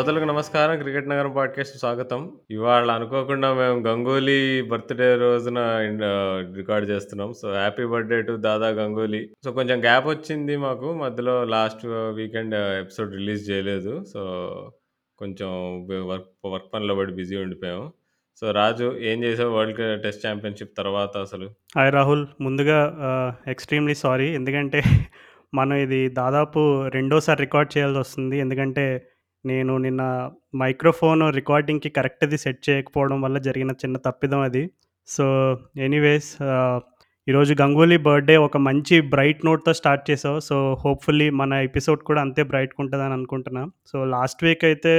శ్రోతలకు నమస్కారం. 'క్రికెట్ నగరం' పాడ్కాస్ట్ స్వాగతం. ఇవాళ అనుకోకుండా మేము గంగూలీ బర్త్‌డే రోజున రికార్డ్ చేస్తున్నాం. So, happy birthday to Dada Ganguly. So, కొంచెం గ్యాప్ వచ్చింది మాకు. మధ్యలో లాస్ట్ వీకెండ్ ఎపిసోడ్ రిలీజ్ చేయలేదు. సో, కొంచెం వర్క్ వర్క్ పనిలో పడి బిజీ ఉండిపోయాము సో, రాజు ఏం చేసావు వరల్డ్ టెస్ట్ ఛాంపియన్‌షిప్ తర్వాత అసలు? హాయ్ రాహుల్. ముందుగా ఎక్స్‌ట్రీమ్‌లీ సారీ. ఎందుకంటే మనం ఇది దాదాపు రెండోసారి రికార్డ్ చేయాల్సి వస్తుంది ఎందుకంటే నేను నిన్న మైక్రోఫోన్ రికార్డింగ్‌కి కరెక్ట్‌ది సెట్ చేయకపోవడం వల్ల జరిగిన చిన్న తప్పిదం అది. సో, ఎనీవేస్ ఈరోజు గంగూలీ బర్త్‌డే ఒక మంచి బ్రైట్ నోట్‌తో స్టార్ట్ చేసావు. సో, హోప్‌ఫుల్లీ మన ఎపిసోడ్ కూడా అంతే బ్రైట్‌గా ఉంటుందని అనుకుంటున్నా. సో, లాస్ట్ వీక్ అయితే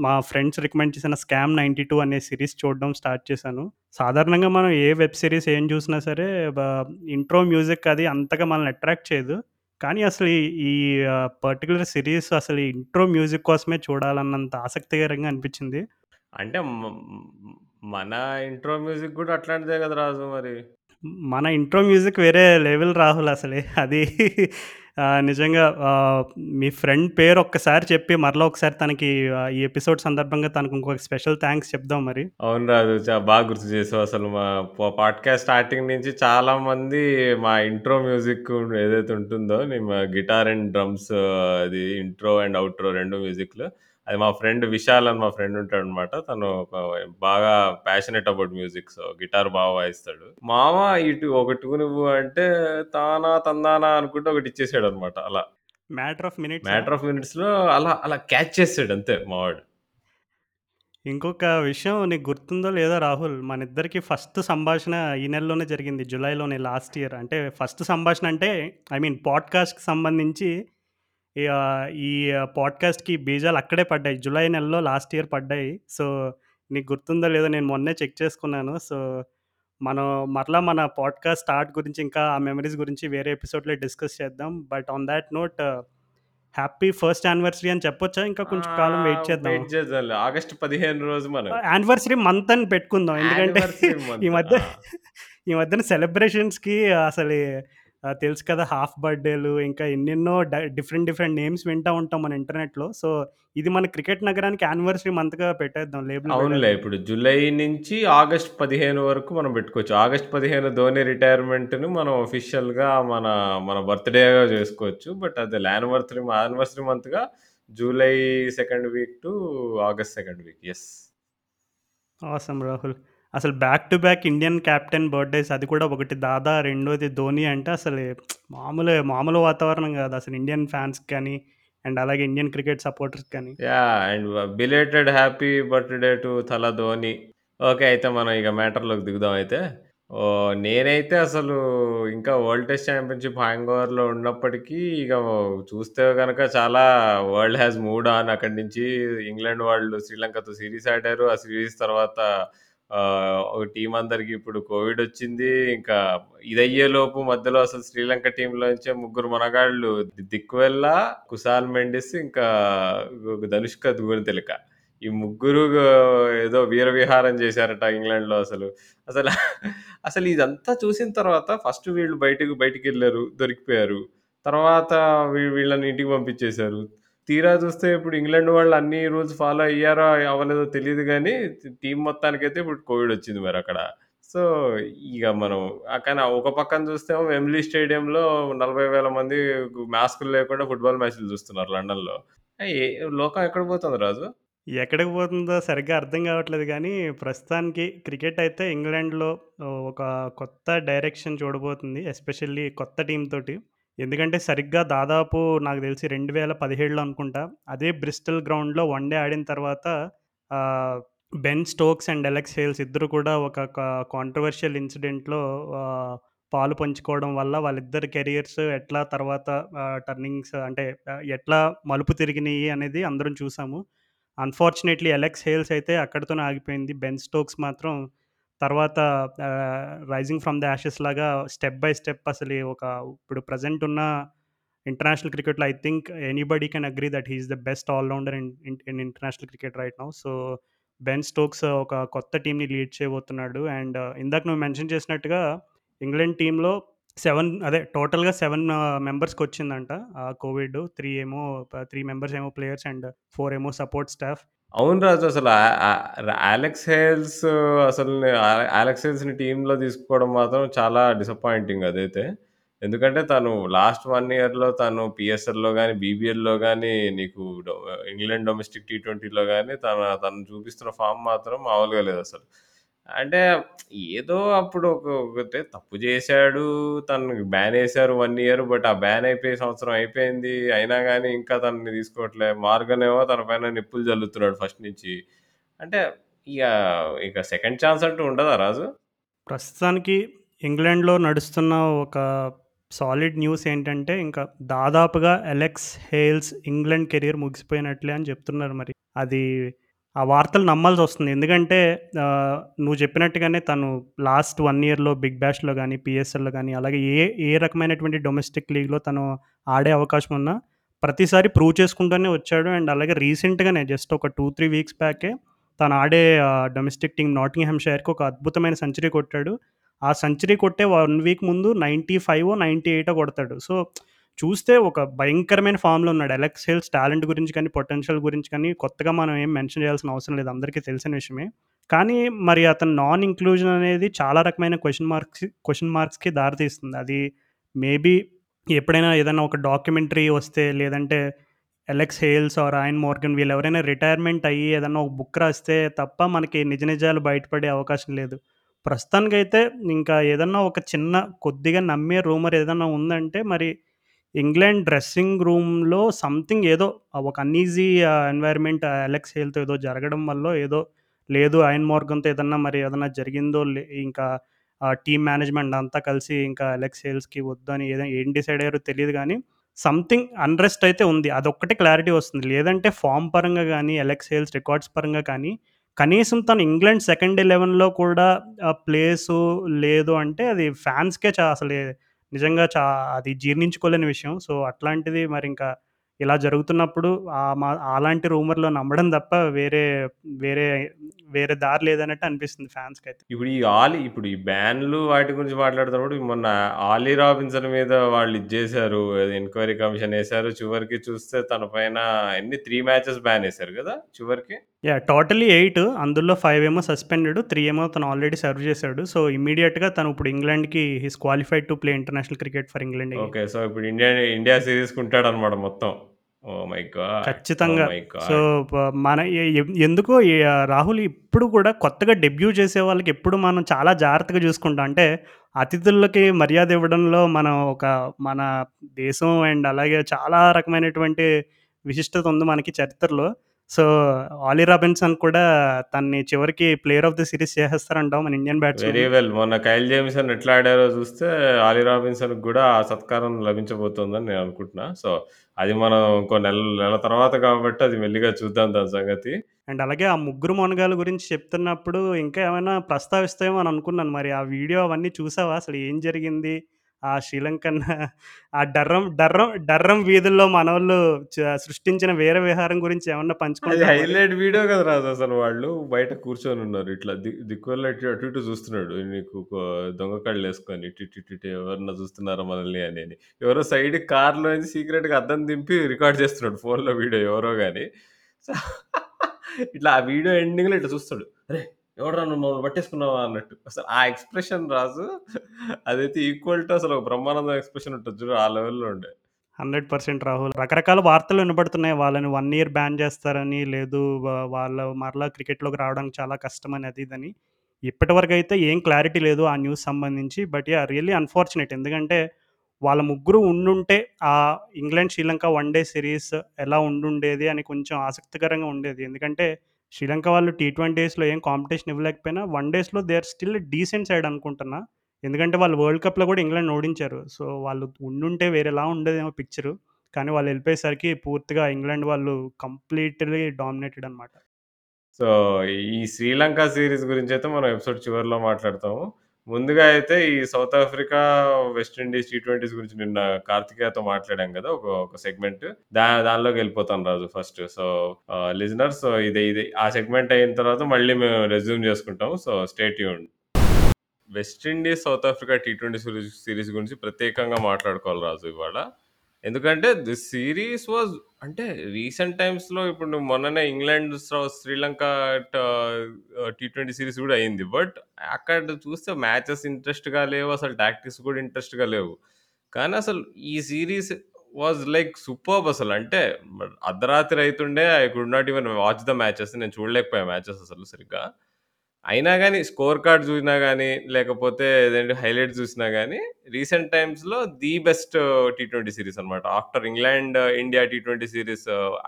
మా ఫ్రెండ్స్ రికమెండ్ చేసిన 'స్కామ్ 92' అనే సిరీస్ చూడడం స్టార్ట్ చేశాను. సాధారణంగా మనం ఏ వెబ్ సిరీస్ ఏం చూసినా సరే బ ఇంట్రో మ్యూజిక్ అది అంతగా మనల్ని అట్రాక్ట్ చేయదు. కానీ అసలు ఈ పర్టిక్యులర్ సీరీస్ అసలు ఈ ఇంట్రో మ్యూజిక్ కోసమే చూడాలన్నంత ఆసక్తికరంగా అనిపించింది. అంటే మ మన ఇంట్రో మ్యూజిక్ గూడా అట్లాంటిదే కదా రాజు మరి. మన ఇంట్రో మ్యూజిక్ వేరే లెవెల్ రాహుల్ అసలే. అది నిజంగా మీ ఫ్రెండ్ పేరు ఒక్కసారి చెప్పి మరలా ఒకసారి తనకి ఈ ఎపిసోడ్ సందర్భంగా తనకు ఇంకొక స్పెషల్ థ్యాంక్స్ చెప్దాం మరి. అవును రాజు. బాగా గుర్తు చేసావు. అసలు మా పాడ్‌కాస్ట్ స్టార్టింగ్ నుంచి చాలామంది మా ఇంట్రో మ్యూజిక్ ఏదైతే ఉంటుందో, మా గిటార్ అండ్ డ్రమ్స్ అది ఇంట్రో అండ్ అవుట్రో రెండు మ్యూజిక్‌లు. అది మా ఫ్రెండ్ విశాల్ అని మా ఫ్రెండ్ ఉంటాడనమాట. తను ఒక బాగా passionate about music. So, guitar బాగా వాయిస్తాడు. మామ ఇటు ఒక ట్యూన్ ఇవ్వు అంటే తానా తందానా అనుకుంటూ ఒకటి ఇచ్చేసాడనమాట అలా. మ్యాటర్ ఆఫ్ మినిట్సా? మ్యాటర్ ఆఫ్ మినిట్స్‌లో అలా అలా క్యాచ్ చేసాడు అంతే మావాడు. ఇంకొక విషయం నీకు గుర్తుందో లేదో రాహుల్, మనిద్దరికీ ఫస్ట్ సంభాషణ ఈ నెలలోనే జరిగింది. జులైలోనే లాస్ట్ ఇయర్. అంటే ఫస్ట్ సంభాషణ అంటే ఐ మీన్ పాడ్‌కాస్ట్‌కి సంబంధించి ఈ పాడ్‌కాస్ట్‌కి బీజాలు అక్కడే పడ్డాయి. జులై నెలలో లాస్ట్ ఇయర్ పడ్డాయి. సో, నీకు గుర్తుందో లేదో నేను మొన్నే చెక్ చేసుకున్నాను. సో, మనం మరలా మన పాడ్‌కాస్ట్ స్టార్ట్ గురించి ఇంకా ఆ మెమరీస్ గురించి వేరే ఎపిసోడ్‌లో డిస్కస్ చేద్దాం. But on that note happy first anniversary అని చెప్పొచ్చా? ఇంకా కొంచెం కాలం వెయిట్ చేద్దాంలే. ఆగస్ట్ 15 రోజు మనం. యానివర్సరీ మంత్ అని పెట్టుకుందాం. ఎందుకంటే ఈ. మధ్య! ఈ మధ్యన సెలబ్రేషన్స్‌కి అసలు తెలుసు కదా! హాఫ్ బర్త్‌డేలు ఇంకా ఎన్నెన్నో డ డిఫరెంట్ డిఫరెంట్ నేమ్స్ వింటా ఉంటాం మన ఇంటర్నెట్‌లో. సో, ఇది మన క్రికెట్ నగరానికి యానివర్సరీ మంత్‌గా పెట్టేద్దాం. లేబుల్ అవునులే. పెట్టేద్దాం. ఇప్పుడు జులై నుంచి ఆగస్ట్ 15 వరకు మనం పెట్టుకోవచ్చు. ఆగస్ట్ 15 ధోని రిటైర్మెంట్‌ని మనం ఆఫీషియల్‌గా మన మన బర్త్‌డేగా చేసుకోవచ్చు. బట్ అది anniversary anniversary మంత్‌గా July second week to August second week. Yes. Awesome Rahul. అసలు back to back Indian captain birthdays అది కూడా ఒకటి దాదా, రెండోది ధోని అంటే అసలు మామూలు మామూలు వాతావరణం కాదు. అసలు ఇండియన్ ఫ్యాన్స్ కానీ అండ్ అలాగే ఇండియన్ క్రికెట్ సపోర్టర్స్ కానీ. Yeah and belated happy birthday to Thala Dhoni. Okay. అయితే మనం ఇక మ్యాటర్‌లోకి దిగుదాం అయితే. ఓ నేనైతే అసలు ఇంకా వరల్డ్ టెస్ట్ ఛాంపియన్‌షిప్ హ్యాంగ్ ఓవర్‌లో ఉన్నప్పటికీ ఇక చూస్తే కనుక చాలా వరల్డ్ హ్యాస్ మూడ్ ఆన్ అక్కడి నుంచి ఇంగ్లాండ్ వాళ్ళు శ్రీలంకతో సిరీస్ ఆడారు. ఆ సీరీస్ తర్వాత టీం ఒక అందరికి ఇప్పుడు కోవిడ్ వచ్చింది. ఇంకా ఇదయ్యేలోపు మధ్యలో అసలు శ్రీలంక టీమ్‌లోంచే ముగ్గురు మనగాళ్ళు దిక్వెల్ల, కుసాల్ మెండిస్ ఇంకా ధనుష్క గుణతిలక. ఈ ముగ్గురు ఏదో వీర విహారం చేశారట ఇంగ్లాండ్‌లో అసలు. అసలు అసలు ఇదంతా చూసిన తర్వాత ఫస్ట్ వీళ్ళు బయటకు బయటికి వెళ్ళారు దొరికిపోయారు. తర్వాత వీ వీళ్ళని ఇంటికి పంపించేశారు. తీరా చూస్తే ఇప్పుడు ఇంగ్లాండ్ వాళ్ళు అన్ని రూల్స్ ఫాలో అయ్యారో అవ్వలేదో తెలియదు కానీ టీం మొత్తానికి మొత్తానికైతే ఇప్పుడు కోవిడ్ వచ్చింది మరి అక్కడ సో, ఇక మనం కానీ ఒక పక్కన చూస్తేమో వెమ్లీ స్టేడియంలో నలభై వేల మంది మాస్కులు లేకుండా ఫుట్‌బాల్ మ్యాచ్‌లు చూస్తున్నారు లండన్‌లో. ఏ లోకం ఎక్కడ పోతుంది రాజు? ఎక్కడికి పోతుందో సరిగ్గా అర్థం కావట్లేదు కానీ ప్రస్తుతానికి క్రికెట్ అయితే ఇంగ్లాండ్‌లో ఒక కొత్త డైరెక్షన్ చూడబోతుంది. ఎస్పెషల్లీ కొత్త టీంతోటి తోటి. ఎందుకంటే సరిగ్గా దాదాపు నాకు తెలిసి 2017లో అనుకుంటా. అదే బ్రిస్టల్ గ్రౌండ్‌లో వన్ డే ఆడిన తర్వాత ఆహ్, Ben Stokes and Alex Hales ఇద్దరు కూడా ఒక క కాంట్రోవర్షియల్ ఇన్సిడెంట్‌లో ఆహ్, పాలు పంచుకోవడం వల్ల వాళ్ళిద్దరి కెరియర్స్ ఎట్లా తర్వాత ఆహ్, టర్నింగ్స్ అంటే ఆహ్, ఎట్లా మలుపు తిరిగినియి అనేది అందరం చూసాము. అన్‌ఫార్చునేట్‌లీ అలెక్స్ హేల్స్ అయితే అక్కడితోనే ఆగిపోయింది. బెన్ స్టోక్స్ మాత్రం తర్వాత 'రైజింగ్ ఫ్రమ్ ద యాషెస్' లాగా స్టెప్ బై స్టెప్ అసలు ఒక ఇప్పుడు ప్రజెంట్ ఉన్న ఇంటర్నేషనల్ క్రికెట్‌లో I think anybody can agree that he is the best all rounder in in in international cricket right now. So, Ben Stokes ఒక కొత్త టీంని lead చేయబోతున్నాడు. అండ్ uh, ఇందాక నువ్వు మెన్షన్ చేసినట్టుగా ఇంగ్లాండ్ టీంలో సెవెన్ అదే టోటల్‌గా సెవెన్ మెంబర్స్కి వచ్చిందంట కోవిడ్. త్రీ ఏమో త్రీ మెంబర్స్ ఏమో ప్లేయర్స్ అండ్ ఫోర్ ఏమో సపోర్ట్ స్టాఫ్. అవును రాజు అసలు ఆహ్, అలెక్స్ హేల్స్ అసలు అలెక్స్ హేల్స్‌ని టీమ్‌లో తీసుకోవడం మాత్రం చాలా డిసప్పాయింటింగ్ అదైతే. ఎందుకంటే తను లాస్ట్ 1 ఇయర్‌లో తను పీఎస్ఎల్‌లో గాని, బీబీఎల్‌లో గాని నీకు డొ ఇంగ్లాండ్ డొమెస్టిక్ టీ ట్వెంటీలో గాని తన తను చూపిస్తున్న ఫార్మ్ మాత్రం మామూలుగా లేదసలు. అంటే ఏదో అప్పుడు ఒక ఒకటే తప్పు చేశాడు. తనకి బ్యాన్ వేశారు 1 ఇయర్. బట్ ఆ బ్యాన్ అయిపోయి సంవత్సరం అయిపోయింది. అయినా గాని ఇంకా తనని తీసుకోవట్లే. మార్గన్ ఏమో తన పైన నిప్పులు జల్లుతున్నాడు ఫస్ట్ నుంచి. అంటే ఇక ఇక సెకండ్ ఛాన్స్ అంటూ ఉండదా రాజు? ప్రస్తుతానికి ఇంగ్లాండ్‌లో నడుస్తున్న ఒక సాలిడ్ న్యూస్ ఏంటంటే, ఇంకా దాదాపుగా అలెక్స్ హేల్స్ ఇంగ్లాండ్ కెరియర్ ముగిసిపోయినట్లే అని చెప్తున్నారు మరి. అది ఆ వార్తలు నమ్మాల్సి వస్తుంది ఎందుకంటే నువ్వు చెప్పినట్టుగానే తను లాస్ట్ వన్ ఇయర్‌లో బిగ్ బ్యాష్‌లో కానీ పిఎస్ఎల్లో కానీ అలాగే ఏ ఏ రకమైనటువంటి డొమెస్టిక్ లీగ్‌లో తను ఆడే అవకాశం ఉన్నా ప్రతిసారి ప్రూవ్ చేసుకుంటూనే వచ్చాడు. అండ్ అలాగే రీసెంట్‌గానే జస్ట్ ఒక 2, 3 వీక్స్ బ్యాకే తను ఆడే డొమెస్టిక్ డొమెస్టిక్ టీమ్ నాటింగ్‌హామ్‌షైర్‌కి ఒక అద్భుతమైన సెంచరీ కొట్టాడు. ఆ సెంచరీ కొట్టే వన్ వీక్ ముందు 95 98 కొడతాడు. సో, చూస్తే ఒక భయంకరమైన ఫామ్లో ఉన్నాడు. ఎలక్స్ హేల్స్ టాలెంట్ గురించి కానీ, పొటెన్షియల్ గురించి కానీ కొత్తగా మనం ఏం మెన్షన్ చేయాల్సిన అవసరం లేదు. అందరికీ తెలిసిన విషయమే. కానీ మరి అతను నాన్ ఇంక్లూజన్ అనేది చాలా రకమైన క్వశ్చన్ మార్క్స్ క్వశ్చన్ మార్క్స్‌కి దారితీస్తుంది. అది మేబీ ఎప్పుడైనా ఏదైనా ఒక డాక్యుమెంటరీ వస్తే లేదంటే Alex Hales or Eoin Morgan వీళ్ళెవరైనా retirement అయ్యి ఏదైనా ఒక బుక్ రాస్తే తప్ప మనకి నిజ నిజాలు బయటపడే అవకాశం లేదు. ప్రస్తుతానికైతే ఇంకా ఏదన్నా ఒక చిన్న కొద్దిగా నమ్మే రూమర్ ఏదన్నా ఉందంటే మరి ఇంగ్లాండ్ డ్రెస్సింగ్ రూమ్‌లో సంథింగ్ ఏదో ఒక అన్‌ఈజీ ఆహ్, ఎన్వైర్న్‌మెంట్ అలెక్స్ హేల్‌తో ఏదో జరగడం వల్ల ఏదో లేదు ఆయన మార్గంతో ఏదన్నా మరి ఏదన్నా జరిగిందో లే ఇంకా టీమ్ మేనేజ్‌మెంట్ అంతా కలిసి ఇంకా అలెక్స్ హేల్స్‌కి వద్దని ఏదైనా ఏం డిసైడ్ అయ్యారో తెలియదు కానీ సంథింగ్ అన్‌రెస్ట్ అయితే ఉంది. అదొక్కటే క్లారిటీ వస్తుంది. లేదంటే ఫామ్ పరంగా కానీ అలెక్స్ హేల్స్ రికార్డ్స్ పరంగా కానీ, కనీసం తను ఇంగ్లాండ్ సెకండ్ 11లో కూడా ప్లేసు లేదు అంటే అది ఫ్యాన్స్‌కే చా అసలు నిజంగా చా అది జీర్ణించుకోలేని విషయం. సో, అట్లాంటిది మరింకా ఇలా జరుగుతున్నప్పుడు మా అలాంటి రూమర్‌లు నమ్మడం తప్ప వేరే వేరే వేరే దారి లేదన్నట్టు అనిపిస్తుంది ఫ్యాన్స్కి అయితే ఇప్పుడు ఈ ఆలీ ఇప్పుడు ఈ బ్యాన్‌లు వాటి గురించి మాట్లాడుతున్నప్పుడు మొన్న 'ఆలీ రాబిన్సన్' మీద వాళ్ళు ఇది జేశారు. ఎంక్వైరీ కమిషన్ వేశారు చివరికి చూస్తే తన పైన ఎన్ని త్రీ మ్యాచెస్ బ్యాన్ వేశారు కదా చివరికి. యాహ్! టోటల్లీ 8 అందులో 5 ఏమో సస్పెండెడ్. 3 ఏమో తను ఆల్రెడీ సర్వ్ చేశాడు. సో, ఇమ్మీడియేట్‌గా తను ఇప్పుడు ఇంగ్లాండ్‌కి he is qualified to play international cricket for England. Okay. So, ఇప్పుడు ఇండియా ఇండియా సీరీస్‌కి ఉంటాడన్నమాట మొత్తం. Oh my God! ఓహ్ ఖచ్చితంగా. సో! ప మన ఎందుకో రాహుల్ ఇప్పుడు కూడా కొత్తగా డెబ్యూ చేసే వాళ్ళకి ఎప్పుడు మనం చాలా జాగ్రత్తగా చూసుకుంటాం. అంటే అతిథులకి మర్యాద ఇవ్వడంలో మనం ఒక మన దేశం అండ్ అలాగే చాలా రకమైనటువంటి విశిష్టత ఉంది మనకి చరిత్రలో. సో, ఆలీ రాబిన్సన్ కూడా తనని చివరికి ప్లేయర్ ఆఫ్ ది సీరీస్ చేసేస్తారంటావా మన ఇండియన్ వెరీ బ్యాట్స్‌మెన్? వెల్. మొన్న 'కైల్ జేమిసన్' ఎట్లా ఆడారో చూస్తే 'ఆలీ రాబిన్సన్‌కి' గూడా ఆ సత్కారం లభించబోతోందని నేను అనుకుంటున్నా. సో, అది మనం ఇంకో నెల నెల తర్వాత కాబట్టి అది మెల్లిగా చూద్దాం దాని సంగతి. అండ్ అలాగే ఆ ముగ్గురు మొనగాళ్ళ గురించి చెప్తున్నప్పుడు ఇంకా ఏమైనా ప్రస్తావిస్తావేమో అని అనుకున్నాను. మరి ఆ వీడియో అవన్నీ చూసావా? అసలు ఏం జరిగింది? ఆ శ్రీలంకన్ ఆ డర్రం డర్రం డర్రం వీధుల్లో మనోళ్ళు చ సృష్టించిన వీర విహారం గురించి ఏమన్నా మరి? హైలైట్ వీడియో కదా రాజు అసలు వాళ్ళు బయట కూర్చొనున్నారు. ఇట్లా ది దిక్కువల్ల ఇటు అటు ఇటు చూస్తున్నాడు. నీకు దొంగ కళ్ళేసుకొని ఇటు ఇటు ఇటు ఇటు ఎవరన్నా చూస్తున్నారా మనల్ని అని. ఎవరో సైడ్‌కి కార్‌లోంచి సీక్రెట్‌గా అద్దం దింపి రికార్డ్ చేస్తున్నాడు ఫోన్‌లో వీడియో ఎవరో గాని. సో, ఇట్లా ఆ వీడియో ఎండింగ్‌లో ఇట్లా చూస్తాడు. "అరేయ్! ఎవడన్నా మమ్మల్ని పట్టేసుకున్నావా" అన్నట్టు. అసలు ఆ ఎక్స్‌ప్రెషన్ రాజు అదైతే ఈక్వల్ టు అసలు ఒక బ్రహ్మానందం ఎక్స్‌ప్రెషన్ ఉంటుంది చూడు ఆ లెవెల్‌లో ఉండే. 100% రాహుల్. రకరకాల వార్తలు వినబడుతున్నాయి. వాళ్ళని వన్ ఇయర్ బ్యాన్ చేస్తారని, లేదు వాళ్ళ వాళ్ళు మరలా క్రికెట్‌లోకి రావడానికి చాలా కష్టమని అది ఇదని. అయితే ఏం క్లారిటీ లేదు ఆ న్యూస్ సంబంధించి. But yeah really unfortunate. ఎందుకంటే వాళ్ళ ముగ్గురు ఉండుంటే ఆ England, Sri Lanka one day series ఎలా ఉండుండేది అని కొంచెం ఆసక్తికరంగా ఉండేది. ఎందుకంటే శ్రీలంక వాళ్ళు టీ ట్వంటీ డేస్లో ఏం కాంపిటీషన్ ఇవ్వలేకపోయినా వన్ డేస్‌లో they are still decent side అనుకుంటున్నా. ఎందుకంటే వాళ్ళు వరల్డ్ కప్‌లో కూడా ఇంగ్లాండ్ ఓడించారు. సో, వాళ్ళు ఉండుంటే వేరేలా ఉండేదేమో పిక్చరు. కానీ వాళ్ళు వెళ్ళిపోయేసరికి పూర్తిగా ఇంగ్లాండ్ వాళ్ళు కంప్లీట్‌లీ డామినేటెడ్ అనమాట. సో, ఈ శ్రీలంక సిరీస్ గురించి అయితే మనం ఎపిసోడ్ చివరిలో మాట్లాడతాము. ముందుగా అయితే ఈ South Africa, West Indies T twenties గురించి నిన్న కార్తికేయతో మాట్లాడాం కదా ఒక ఒక సెగ్మెంట్. దా దానిలోకెళ్ళిపోతాను Raju first. So, ah, listeners so, ఇది ఇది ఆ సెగ్మెంట్ అయిన తర్వాత మళ్ళీ మేము రెజ్యూమ్ చేసుకుంటాము. So, stay tuned. West Indies, South Africa T twenty series గురించి ప్రత్యేకంగా మాట్లాడుకోవాలి రాజు ఇవాళ. ఎందుకంటే ది సిరీస్ వాజ్ అంటే రీసెంట్ టైమ్స్‌లో ఇప్పుడు నువ్వు మొన్ననే ఇంగ్లాండ్, శ్రీలంక ట టీ ట్వెంటీ సిరీస్ గూడా అయింది. బట్ అక్కడ చూస్తే మ్యాచెస్ ఇంట్రెస్ట్‌గా లేవు. అసలు టాక్టిక్స్ కూడా ఇంట్రెస్ట్‌గా లేవు. కానీ అసలు ఈ సిరీస్ వాజ్ లైక్ సూపర్బ్ అసలు. అంటే అర్ధరాత్రి అయితుండే I could not even watch the matches. నేను చూడలేకపోయా మ్యాచెస్ అసలు సరిగ్గా. అయినా కానీ స్కోర్ కార్డ్ చూసినా కానీ లేకపోతే ఏదంటే హైలైట్స్ చూసినా కానీ రీసెంట్ టైమ్స్‌లో the best T twenty series అనమాట. After England, India T twenty series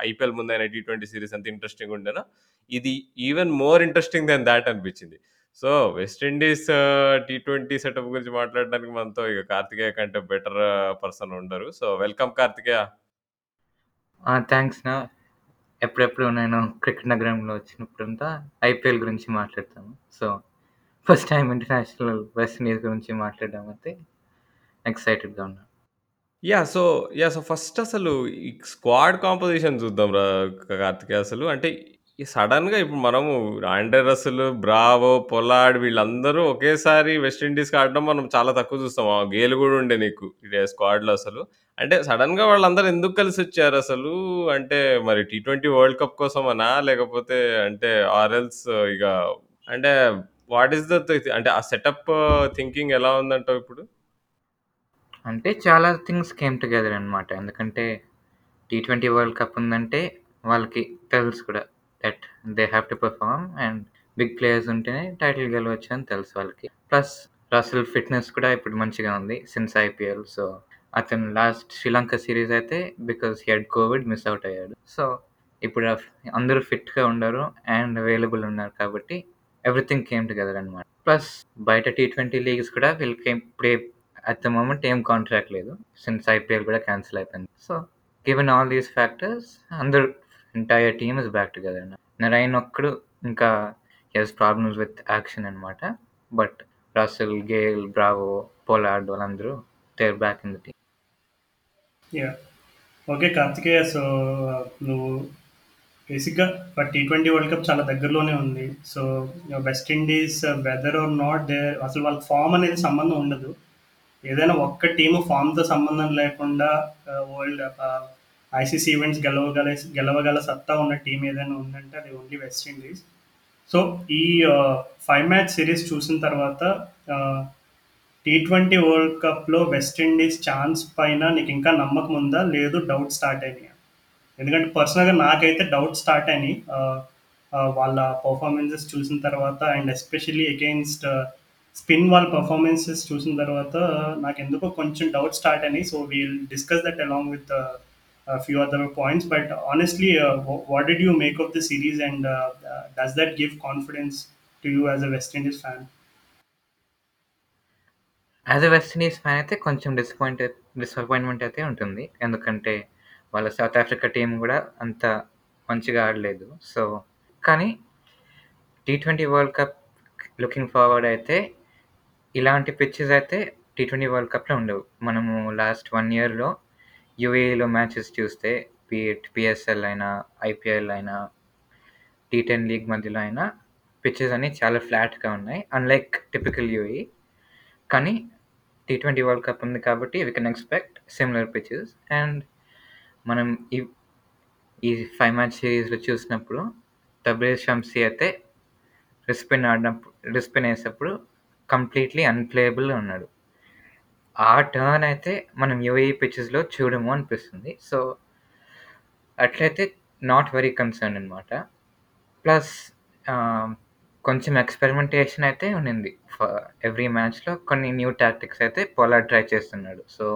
IPL ముందైన T twenty series ఎంత ఇంట్రెస్టింగ్‌గా ఉండేనో, ఇది even more interesting than that అనిపించింది. So, West Indies T twenty setup గురించి మాట్లాడడానికి మనతో ఇక కార్తికేయ కంటే బెటర్ పర్సన్ ఉండరు. So, welcome Karthikeya. ఆ! థాంక్స్‌నా. ఎప్పుడెప్పుడు నేను క్రికెట్ నగరంలో వచ్చినప్పుడంతా ఐపీఎల్ గురించి మాట్లాడతాను. So, first time international West Indies గురించి మాట్లాడడం అయితే ఎక్సైటెడ్‌గా ఉన్నాను yeah so, yeah so, first అసలు ఈ స్క్వాడ్ కాంపోజిషన్ చూద్దాం రా కార్తికేయ అసలు. అంటే ఈ సడెన్‌గా ఇప్పుడు మనము ఆండ్రే బ్రావో, పొలార్డ్ వీళ్ళందరూ ఒకేసారి వెస్టిండీస్‌కి ఆడడం మనం చాలా తక్కువ చూస్తాం. ఆ గేల్ గూడా ఉండే నీకు ఇదే స్క్వాడ్‌లో అసలు. అంటే సడెన్‌గా వాళ్ళందరూ ఎందుకు కలిసొచ్చారసలు? అంటే మరి టీ ట్వెంటీ వరల్డ్ కప్ కోసమనా? లేకపోతే అంటే ఆర్ ఎల్స్ ఇగ అంటే వాట్ ఈస్ ద అంటే ఆ సెటప్ థింకింగ్ ఎలా ఉందంటావు ఇప్పుడు? అంటే చాలా థింగ్స్ కేమ్ టుగెదర్ అనమాట. ఎందుకంటే టీ ట్వెంటీ వరల్డ్ కప్ ఉందంటే వాళ్ళకి తెలుసు కూడా that they have to perform and big players ఉంటేనే టైటిల్ గెలవచ్చు అని తెలుసు వాళ్ళకి. ప్లస్ రసెల్ ఫిట్‌నెస్ కూడా ఇప్పుడు మంచిగా ఉంది సిన్స్ ఐపీఎల్. సో, అతను లాస్ట్ శ్రీలంక సిరీస్ అయితే because he Covid miss out అయ్యాడు. సో, ఇప్పుడు అందరూ ఫిట్‌గా ఉండరు అండ్ అవైలబుల్ ఉన్నారు కాబట్టి ఎవ్రీథింగ్ కేమ్ టుగెదర్ అనమాట. ప్లస్ బయట టీ ట్వెంటీ లీగ్స్ కూడా వీళ్ళకి ఇప్పుడే అట్ ద మూమెంట్ ఏం కాంట్రాక్ట్ లేదు. సిన్స్ ఐపీఎల్ కూడా క్యాన్సిల్ అయిపోయింది. So, given all these factors అందరూ entire team is back together now. Narine ఒక్కడు ఇంకా he has problems with action అనమాట. But Russell, Gayle, Bravo, Pollard వాళ్ళందరూ they are back in the team. Yeah okay Karthikeya. So, నువ్వు బేసిక్‌గా but T twenty World Cup చాలా దగ్గరలోనే ఉంది. So, West Indies whether or not there అసలు వాళ్ళ form అనేది సంబంధం ఉండదు. ఏదైనా ఒక్క టీము ఫార్మ్‌తో సంబంధం లేకుండా uh, వరల్డ్ ఐసీసీ ఈవెంట్స్ గెలవగల గెలవగల సత్తా ఉన్న టీం ఏదైనా ఉందంటే అది ఓన్లీ వెస్ట్ ఇండీస్. సో, ఈ ఫైవ్ మ్యాచ్ సిరీస్ చూసిన తర్వాత టీ ట్వంటీ వరల్డ్ కప్‌లో వెస్టిండీస్ ఛాన్స్ పైన నీకు ఇంకా నమ్మకం ఉందా? లేదు డౌట్ స్టార్ట్ అయినాయి ఎందుకంటే పర్సనల్‌గా నాకైతే డౌట్ స్టార్ట్ అయినాయి. వాళ్ళ పర్ఫార్మెన్సెస్ చూసిన తర్వాత అండ్ ఎస్పెషల్లీ అగెయిన్స్ట్ స్పిన్ వాళ్ళ పర్ఫార్మెన్సెస్ చూసిన తర్వాత నాకు ఎందుకో కొంచెం డౌట్ స్టార్ట్ అయినాయి. So, we'll discuss that along with a few other points. But honestly, uh, వా what did you make of the series and ah, does that give confidence to you as a West Indies fan? As a West Indies fan అయితే కొంచెం disappointed disappointment అయితే ఉంటుంది. ఎందుకంటే వాళ్ళ South Africa team కూడా అంత మంచిగా ఆడలేదు. సో, కానీ T twenty World Cup looking forward అయితే ఇలాంటి పిచ్చెస్ అయితే టీ ట్వంటీ వరల్డ్ కప్‌లో ఉండవు. మనము లాస్ట్ వన్ ఇయర్‌లో యూఏఈలో మ్యాచెస్ చూస్తే బీ పిఎస్ఎల్ అయినా, ఐపీఎల్ అయినా, టీ టెన్ లీగ్ మధ్యలో అయినా పిచ్చెస్ అన్నీ చాలా ఫ్లాట్‌గా ఉన్నాయి. Unlike typical UAE. కానీ టీ ట్వంటీ వరల్డ్ కప్ ఉంది కాబట్టి we can expect similar pitches and మనం ఈ ఈ ఫైవ్ మ్యాచ్ సిరీస్‌లో చూసినప్పుడు తబ్రేజ్ షమ్సీ అయితే రిస్పిన్ ఆడినప్పుడు రిస్పిన్ వేసేటప్పుడు కంప్లీట్‌లీ అన్‌ప్లేయబుల్‌గా ఉన్నాడు. ఆ టర్న్ అయితే మనం యూఏఈ పిచెస్‌లో చూడము అనిపిస్తుంది. సో, అట్లయితే నాట్ వెరీ కన్సర్న్డ్ అనమాట. ప్లస్ ఆహ్, కొంచెం ఎక్స్‌పెరిమెంటేషన్ అయితే ఉండింది. ఫ ఎవ్రీ మ్యాచ్‌లో కొన్ని న్యూ టాక్టిక్స్ అయితే పొలార్డ్ ట్రై చేస్తున్నాడు. So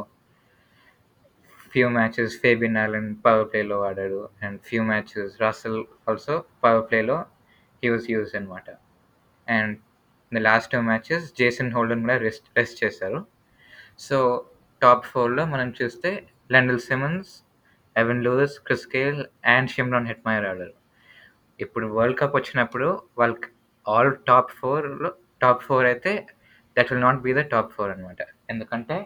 few matches Fabian Allen power ప్లేలో ఆడాడు. And few matches Russell also power ప్లేలో హి వాస్ యూజ్డ్ అనమాట. And the last 2 matches Jason Holder కూడా రెస్ట్ రెస్ట్ చేశారు. సో, టాప్ ఫోర్లో మనం చూస్తే Lendl Simmons, Evin Lewis, Chris Gayle and Shimron Hetmyer' ఆడారు. ఇప్పుడు వరల్డ్ కప్ వచ్చినప్పుడు వాళ్ళకి ఆల్ టాప్ ఫోర్లో టాప్ ఫోర్ అయితే that will not be the top four అనమాట. ఎందుకంటే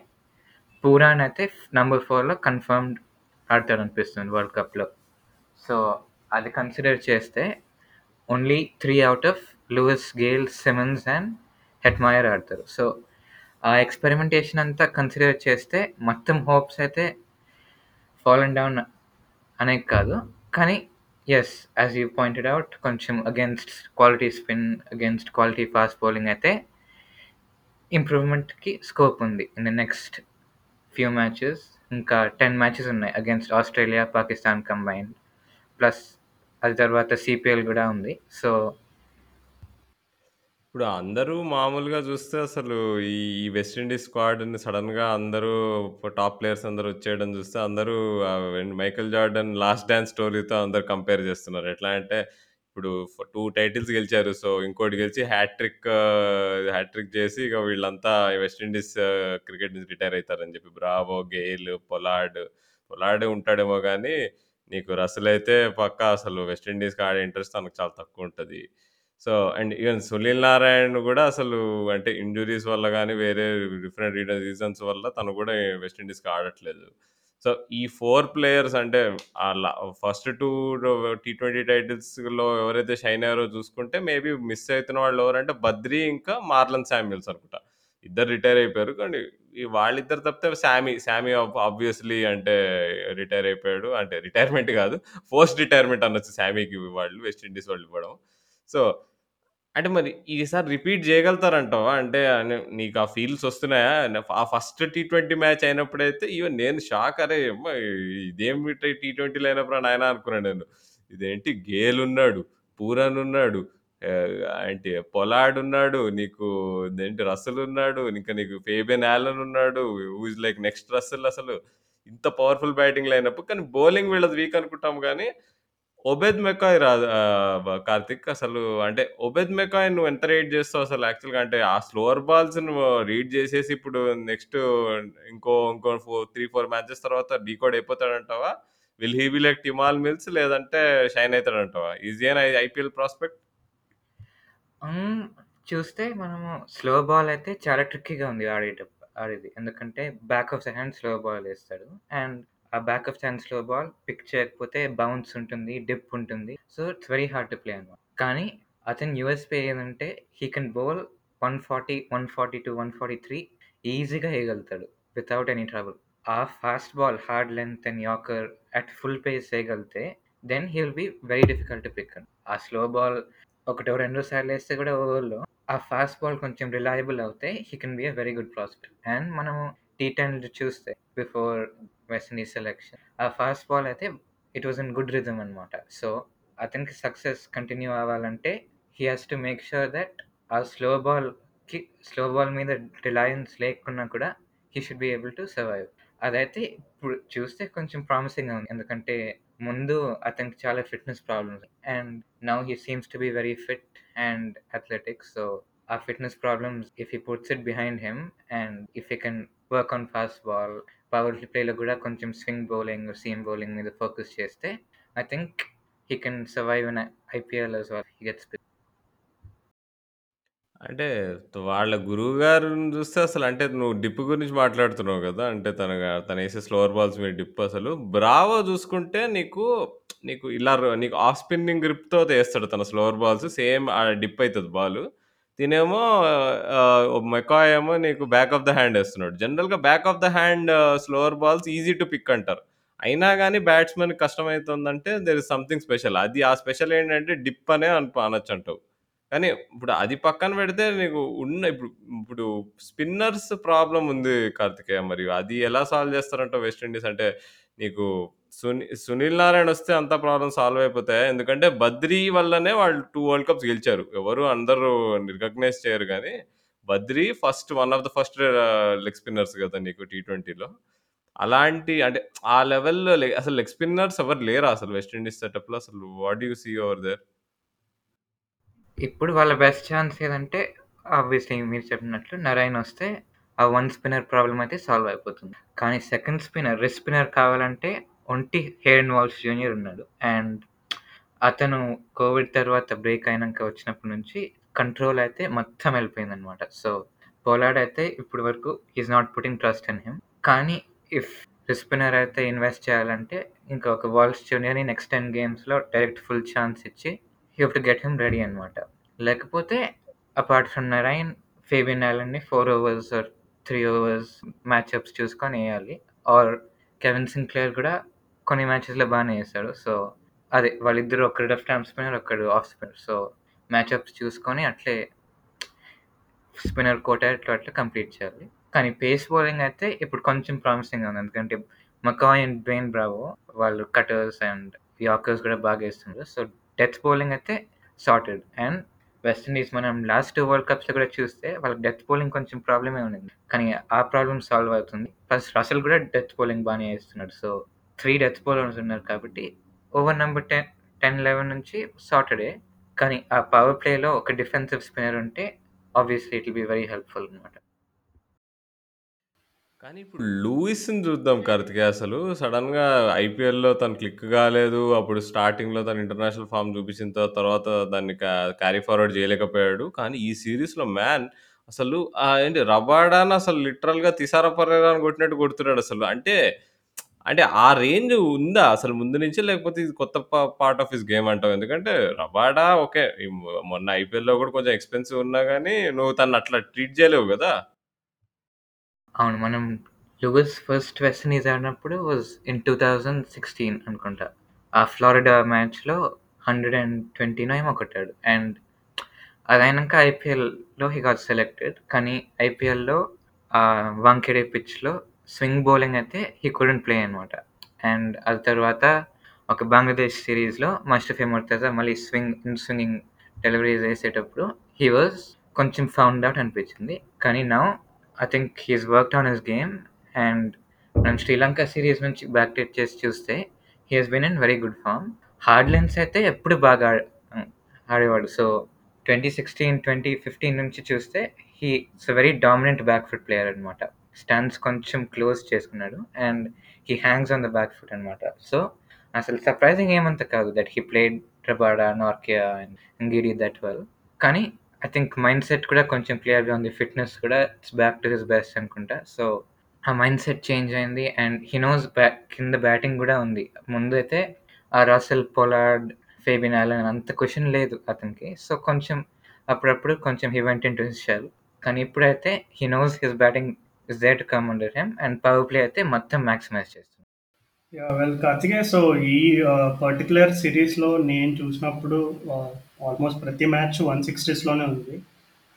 పూరాన్ అయితే నంబర్ ఫోర్లో కన్ఫర్మ్డ్ ఆడతాడనిపిస్తుంది వరల్డ్ కప్‌లో. సో, అది కన్సిడర్ చేస్తే only 3 out of Lewis, Gayle, Simmons and Hetmyer ఆడతారు సో ఆ ఎక్స్పెరిమెంటేషన్ అంతా కన్సిడర్ చేస్తే మొత్తం హోప్స్ అయితే ఫాలన్ డౌన్ అనేది కాదు. కానీ yes as you pointed out కొంచెం against quality spin against quality fast bowling అయితే ఇంప్రూవ్మెంట్కి స్కోప్ ఉంది. In the next few matches ఇంకా టెన్ మ్యాచెస్ ఉన్నాయి against Australia Pakistan combined plus అది తర్వాత సిపిఎల్ కూడా ఉంది. సో ఇప్పుడు అందరూ మామూలుగా చూస్తే అసలు ఈ ఈ వెస్టిండీస్ స్క్వాడ్‌ని సడెన్‌గా అందరూ టాప్ ప్లేయర్స్ అందరూ వచ్చేయడం చూస్తే అందరూ ah, Michael Jordan last dance స్టోరీతో అందరూ కంపేర్ చేస్తున్నారు. ఎట్లా అంటే ఇప్పుడు టూ 2 టైటిల్స్ గెలిచారు. సో ఇంకోటి గెలిచి హ్యాట్రిక్ హ్యాట్రిక్ చేసి ఇక వీళ్ళంతా వెస్టిండీస్ క్రికెట్ నుంచి రిటైర్ అయితారని చెప్పి. బ్రావో, గెయిల్, పొలార్డ్, పొలార్డ్ ఉంటాడేమో గానీ నీకు రసెల్ అయితే పక్కా అసలు వెస్టిండీస్‌కి ఆడే ఇంట్రెస్ట్ తనకు చాలా తక్కువ ఉంటుంది so and even Sunil Narine గూడా అసలు అంటే ఇంజ్యూరీస్ వల్ల గానీ, వేరే డిఫరెంట్ రీడ రీజన్స్ వల్ల తను కూడా వెస్టిండీస్కి ఆడట్లేదు. సో ఈ 4 ప్లేయర్స్ అంటే అలా ఫస్ట్ 2 టీ20 టైటిల్స్‌లో ఎవరైతే షైన్ అయ్యారో చూసుకుంటే మేబీ మిస్ అవుతున్న వాళ్ళు ఎవరంటే బద్రి ఇంకా మార్లన్ శామ్యూల్స్ అనుకుంటా. ఇద్దరు రిటైర్ అయిపోయారు. కానీ ఈ వాళ్ళిద్దరు తప్పితే శామీ, శామీ ఆబ్ ఆబ్వియస్‌లీ అంటే రిటైర్ అయిపోయాడు. అంటే రిటైర్మెంట్ కాదు. ఫోర్స్డ్ రిటైర్మెంట్ అనొచ్చు శామీకి వాళ్ళు వెస్టిండీస్ వాళ్ళు ఇవ్వడం. సో అంటే మరి ఈసారి రిపీట్ చేయగలుగుతారంటావా? అంటే నీకు ఆ ఫీల్స్ వస్తున్నాయా? ఆ ఫస్ట్ టీ20 మ్యాచ్ అయినప్పుడైతే ఈవెన్ నేను షాక్ అరే! యమ్మ టీ టీ20 లైనప్‌రా నాయనా అనుకున్నాను నేను. ఇదేంటి గేల్ ఉన్నాడు, పూరన్ ఉన్నాడు, ఆహ్, ఏంటి పొలార్డ్ ఉన్నాడు, నీకు ఇదేంటి రసెల్ ఉన్నాడు, ఇంకా నీకు ఫేబియన్ ఆలన్ ఉన్నాడు. హూ లైక్ నెక్స్ట్ రసెల్ అసలు. ఇంత పవర్‌ఫుల్ బ్యాటింగ్ లైనప్. కానీ బౌలింగ్ వీళ్ళది వీక్ అనుకుంటాం గానీ ఒబెద్ మెకాయ్ రాదు ఆహ్, కార్తిక్ అసలు అంటే ఒబెద్ మెకాయ్ నువ్వు ఎంత రేట్ చేస్తావు అసలు యాక్చువల్‌గా అంటే ఆ స్లోవర్ బాల్స్ నువ్వు రీడ్ చేసేసి ఇప్పుడు నెక్స్ట్ ఇంకో ఇంకో ఫోర్ త్రీ ఫోర్ మ్యాచెస్ తర్వాత decode అయిపోతాడంటావా? Will he be like Tymal Mills లేదంటే షైన్ అవుతాడంటావా ఈజీ అని ఐపీఎల్ ప్రాస్పెక్ట్? చూస్తే మనము స్లో బాల్ అయితే చాలా ట్రిక్కీగా ఉంది ఆడేటప్పుడు ఆడేది. ఎందుకంటే back of the hand slow ball వేస్తాడు అండ్ ఆ back of chance slow ball pick చేయకపోతే బౌన్స్ ఉంటుంది, డిప్ ఉంటుంది. So it's very hard to play అనమాట. కానీ అతని యూఎస్‌పీ ఏంటంటే హీ కెన్ బౌల్ 140, 142, 143 ఈజీగా వేయగలుగుతాడు వితౌట్ ఎనీ ట్రబుల్. ఆ fast ball hard length and yorker at full pace వేయగలిగితే then he will be very difficult to pick. ఆ slow ball ఒకటో రెండో సార్లు వేస్తే కూడా ఓవర్‌లో ఆ ఫాస్ట్ బాల్ కొంచెం రిలయబుల్ అవుతే he can be a very good prospect. And మనము టీ10 చూస్తే బిఫోర్ వెస్ట్ సెలెక్షన్ సెలక్షన్ ఆ ఫాస్ట్ బాల్ అయితే it was in good rhythm అనమాట. సో అతనికి సక్సెస్ కంటిన్యూ అవ్వాలంటే he has to make sure that ఆ స్లో బాల్‌కి స్లో బాల్ మీద రిలయన్స్ లేకున్నా కూడా he should be able to survive. అదైతే ఇప్పుడు చూస్తే కొంచెం ప్రామిసింగ్‌గా ఉంది. ఎందుకంటే ముందు అతనికి చాలా fitness problems and now he seems to be very fit and athletics so ఆ fitness problems if he puts it behind him and if you can work on fast ball power ప్లేలో కూడా కొంచెం స్వింగ్ బౌలింగ్, సీమ్ బౌలింగ్ మీద focus చేస్తే I think he can survive in IPL gets అంటే వాళ్ళ గురువు గారిని చూస్తే అసలు అంటే నువ్వు డిప్ గురించి మాట్లాడుతున్నావు కదా! అంటే తన వేసే స్లోవర్ బాల్స్ మీద డిప్ అసలు. బ్రావో చూసుకుంటే నీకు నీకు ఇలా నీకు ఆఫ్ స్పిన్నింగ్ గ్రిప్‌తో వేస్తాడు తన స్లోవర్ బాల్స్. సేమ్ ఆ డిప్ అవుతుంది బాల్ తినేమో ఆహ్, మెకాయ్ ఏమో నీకు బ్యాక్ ఆఫ్ ద హ్యాండ్ ఏస్తున్నాడు. జనరల్‌గా back of the hand slower balls easy to pick అంటారు. అయినా గాని బ్యాట్స్‌మన్‌కి కష్టమైతుందంటే దేర్ ఇస్ సంథింగ్ స్పెషల్. అది ఆ స్పెషల్ ఏంటంటే డిప్ అనే అన్ అనొచ్చంటావు. కానీ ఇప్పుడు అది పక్కన పెడితే నీకు ఉన్న ఇప్పుడు ఇప్పుడు స్పిన్నర్స్ ప్రాబ్లమ్ ఉంది కార్తికేయ. మరి అది ఎలా సాల్వ్ చేస్తారంటావు వెస్ట్ ఇండీస్? అంటే నీకు సుని సునీల్ నారాయణ్ వస్తే అంతా ప్రాబ్లం సాల్వ్ అయిపోతాయి ఎందుకంటే బద్రి వల్లనే వాళ్ళు టూ వరల్డ్ కప్స్ గెలిచారు. ఎవరు అందరూ రికగ్నైజ్ చేయరు కానీ Badree first one of the first leg spinners కదా నీకు టీ20లో. అలాంటి అంటే ఆ లెవెల్‌లో అసలు లెగ్ స్పిన్నర్స్ ఎవరు లేరా అసలు వెస్టిండీస్ సెటప్‌లో అసలు what you see over there? ఇప్పుడు వాళ్ళ బెస్ట్ ఛాన్స్ ఏదంటే ఆబ్వియస్‌లీ మీరు చెప్పినట్లు నరైన్ వస్తే ఆ వన్ స్పిన్నర్ ప్రాబ్లం అయితే సాల్వ్ అయిపోతుంది. కానీ సెకండ్ స్పిన్నర్, రిస్ట్ స్పిన్నర్ కావాలంటే ఒంటి హేడెన్ వాల్స్ జూనియర్ ఉన్నాడు. అండ్ అతను కోవిడ్ తర్వాత బ్రేక్ అయినంక వచ్చినప్పటి నుంచి కంట్రోల్ అయితే మొత్తం వెళ్ళిపోయిందనమాట. సో పొలార్డ్ అయితే ఇప్పటి వరకు he is not putting trust in him. కానీ ఇఫ్ రిస్పినర్ అయితే ఇన్వెస్ట్ చేయాలంటే ఇంకా ఒక వాల్స్ జూనియర్‌ని నెక్స్ట్ 10 గేమ్స్‌లో డైరెక్ట్ ఫుల్ ఛాన్స్ ఇచ్చి you have to get him ready అనమాట. లేకపోతే అపార్ట్ ఫ్రమ్ నరైన్ ఫేబియన్ ఆలన్ని 4 ఓవర్స్ ఆర్ 3 ఓవర్స్ మ్యాచప్స్ చూసుకొని ఎయాలి. ఆర్ కెవిన్ సిన్క్లేర్ కూడా కొన్ని మ్యాచెస్‌లో బాగానే చేస్తాడు సో, అదే వాళ్ళిద్దరూ ఒకరు లెఫ్ట్ ఆర్మ్ స్పిన్నర్, ఒకడు ఆఫ్ స్పిన్నర్. సో, మ్యాచప్స్ చూసుకొని అట్లే స్పిన్నర్ కోట అట్లా అట్లా కంప్లీట్ చేయాలి. కానీ పేస్ బౌలింగ్ అయితే ఇప్పుడు కొంచెం ప్రామిసింగ్ ఉంది. ఎందుకంటే మకాయ్ అండ్ బెయిన్ బ్రావో వాళ్ళు కటర్స్ అండ్ యాకర్స్ కూడా బాగా వేస్తున్నారు సో, డెత్ బౌలింగ్ అయితే సార్టెడ్. అండ్ వెస్టిండీస్ మనం లాస్ట్ వరల్డ్ కప్స్‌లో కూడా చూస్తే వాళ్ళకి డెత్ బౌలింగ్ కొంచెం ప్రాబ్లమే ఉండింది. కానీ ఆ ప్రాబ్లం సాల్వ్ అవుతుంది. ప్లస్ రసల్ కూడా డెత్ బౌలింగ్ బాగానే వేస్తున్నాడు సో, త్రీ డెత్ బౌలర్స్ ఉన్నారు కాబట్టి over number ten ten eleven నుంచి సాటర్డే కానీ ఆ పవర్ ప్లేలో ఒక డిఫెన్సివ్ స్పిన్నర్ ఉంటే ఆబ్వియస్‌లీ ఇట్ బి వెరీ హెల్ప్‌ఫుల్ అనమాట. కానీ ఇప్పుడు లూయిస్‌ని చూద్దాం కార్తికే అసలు. సడన్గా ఐపీఎల్‌లో తను క్లిక్ కాలేదు. అప్పుడు స్టార్టింగ్‌లో తను ఇంటర్నేషనల్ ఫార్మ్ చూపించిన తర్వాత, దాన్ని క్యా క్యారీ ఫార్వర్డ్ చేయలేకపోయాడు. కానీ ఈ సిరీస్లో మ్యాన్ అసలు ఏంటి రబాడాని అసలు లిటరల్‌గా తిసారా పరేరాని కొట్టినట్టు కొడుతున్నాడు అసలు. అంటే, అంటే ఆ రేంజ్ ఉందా అసలు ముందు నుంచి? లేకపోతే ఇది కొత్త పా పార్ట్ ఆఫ్ హిస్ గేమ్ అంటావా? ఎందుకంటే రబాడా ఓకే. ఈ మొ మొన్న ఐపీఎల్‌లో కూడా కొంచెం ఎక్స్‌పెన్సివ్ ఉన్నా గానీ, నువ్వు తనని అట్లా ట్రీట్ చేయలేవు గదా! అవును. మనం లూయిస్ ఫస్ట్ వెస్ట్ ఈజ్ ఆడినప్పుడు వాస్ ఇన్ 2016 అనుకుంటా. ఆ ఫ్లోరిడా మ్యాచ్‌లో 120నో ఏమో కొట్టాడు. అండ్ అదయినంక ఐపీఎల్‌లో హి గాట్ సెలెక్టెడ్. కానీ ఐపీఎల్‌లో ఆహ్, పిచ్‌లో స్వింగ్ బౌలింగ్ అయితే హీ కుడెంట్ ప్లే అనమాట. అండ్ అది తర్వాత ఒక బంగ్లాదేశ్ సీరీస్‌లో ఫేమర్ ముర్తజా మళ్ళీ స్వింగ్ ఇన్ స్వింగింగ్ డెలివరీస్ చేసేటప్పుడు హీ వాజ్ కొంచెం ఫౌండ్ ఔట్ అనిపించింది. కానీ now I think he has worked on his game and మనం శ్రీలంక సీరీస్ నుంచి బ్యాక్ డేట్ చేసి చూస్తే he has been in very good form. Hard length అయితే ఎప్పుడు బాగా ఆడ్ ఆడేవాడు. సో, 2016, 2015 నుంచి చూస్తే he is a very dominant back foot player అనమాట. స్టాండ్స్ కొంచెం క్లోజ్ చేసుకున్నాడు. And he hangs on the back foot అనమాట. సో, అసలు సర్ప్రైజింగ్ ఏమంత కాదు that he played Rabada, Nortje and గిడి that well. కానీ ఐ థింక్ మైండ్ సెట్ కూడా కొంచెం క్లియర్‌గా ఉంది. ఫిట్‌నెస్ కూడా it's back to his best అనుకుంటా. సో, ఆ మైండ్ సెట్ చేంజ్ అయింది. అండ్ హీ నోస్ బ్యా కింద బ్యాటింగ్ కూడా ఉంది. ముందు అయితే ఆ రసెల్, పొలార్డ్, ఫేబిన్ ఆలన్ అంత క్వశ్చన్ లేదు అతనికి. సో, కొంచెం అప్పుడప్పుడు కొంచెం he went into his shell. కానీ ఇప్పుడైతే he knows his batting Z there come under him. And power play అయితే మొత్తం మ్యాక్సిమైజ్ చేస్తున్నాడు. వెల్ కార్తికే సో, ఈ uh, పర్టికులర్ పర్టిక్యులర్ నేను చూసినప్పుడు uh, ఆల్మోస్ట్ ప్రతి మ్యాచ్ 160స్‌లోనే ఉంది.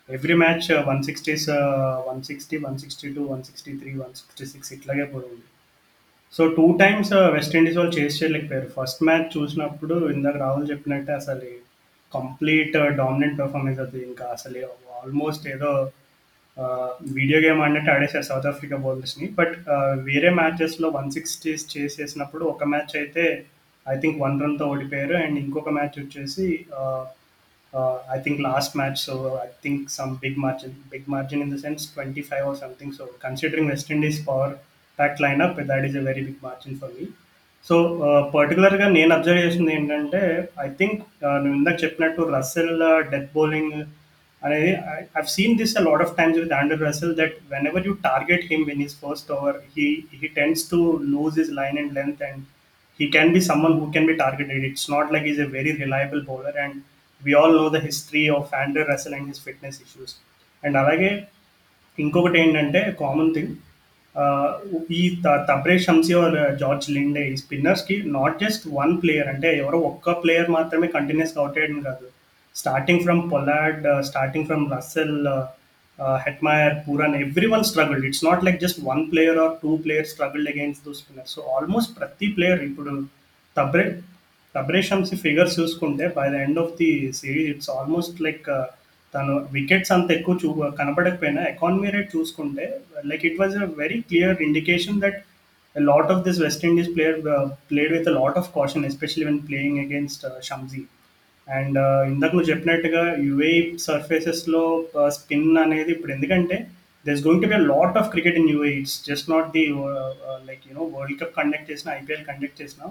ఎవ్రీ మ్యాచ్ 160స్ 160, 162, 163, 166 ఇట్లాగే పోయింది. సో, టూ టైమ్స్ వెస్టిండీస్ వాళ్ళు చేసి చేయలేకపోయారు. ఫస్ట్ మ్యాచ్ చూసినప్పుడు ఇందాక రాహుల్ చెప్పినట్టే అసలు కంప్లీట్ డామినెంట్ పెర్ఫార్మెన్స్ అది ఇంకా అసలు ఆల్మోస్ట్ ఏదో వీడియో గేమ్ ఆడినట్టు ఆడేశారు సౌత్ ఆఫ్రికా బౌలర్స్‌ని. బట్ వేరే మ్యాచెస్‌లో 160స్ చేసేసినప్పుడు ఒక మ్యాచ్ అయితే ఐ థింక్ వన్ రన్‌తో ఓడిపోయారు. అండ్ ఇంకొక మ్యాచ్ వచ్చేసి I think last match so, I think some big margin big margin in the sense 25 or something. So, considering West Indies power pack lineup that is a very big margin for me. So, పర్టికులర్గా పర్టిక్యులర్‌గా నేను observe చేసింది ఏంటంటే I think నువ్వు ఇందాక చెప్పినట్టు Russell death bowling అనేది I, I've seen this a lot of times with Andrew Russell that whenever you target him in his first over, he, he tends to lose his line and length, and he can be someone who can be targeted. It's not like he's a very reliable bowler, and we all know the history of Andrew Russell and his fitness issues. And అలాగే ఇంకొకటి ఏంటంటే common thing uh, ఈ Tabraiz Shamsi or George Linde ఈ స్పిన్నర్స్కి not just one player అంటే ఎవరో ఒక్క player మాత్రమే కంటిన్యూస్గా అవుట్ చేయడం కాదు starting from Pollard starting from Russell Hetmyer Pooran every one struggled it's not like just one player or two players struggled against those spinner so almost ప్రతి player ఇప్పుడు Tabraiz తబ్రేషమ్స్ figures చూసుకుంటే by the end of the series it's almost like తను wickets అంత ఎక్కువ చూ కనపడకపోయినా economy rate చూసుకుంటే like it was a very clear indication that lot of this West Indies player played with lot of caution especially when playing against Shamsi and ఇందాక నువ్వు చెప్పినట్టుగా UAE సర్ఫేసెస్లో స్పిన్ అనేది ఇప్పుడు ఎందుకంటే there's going to be lot of cricket in UAE. It's just not the like you know world cup conduct చేసిన IPL conduct చేసిన.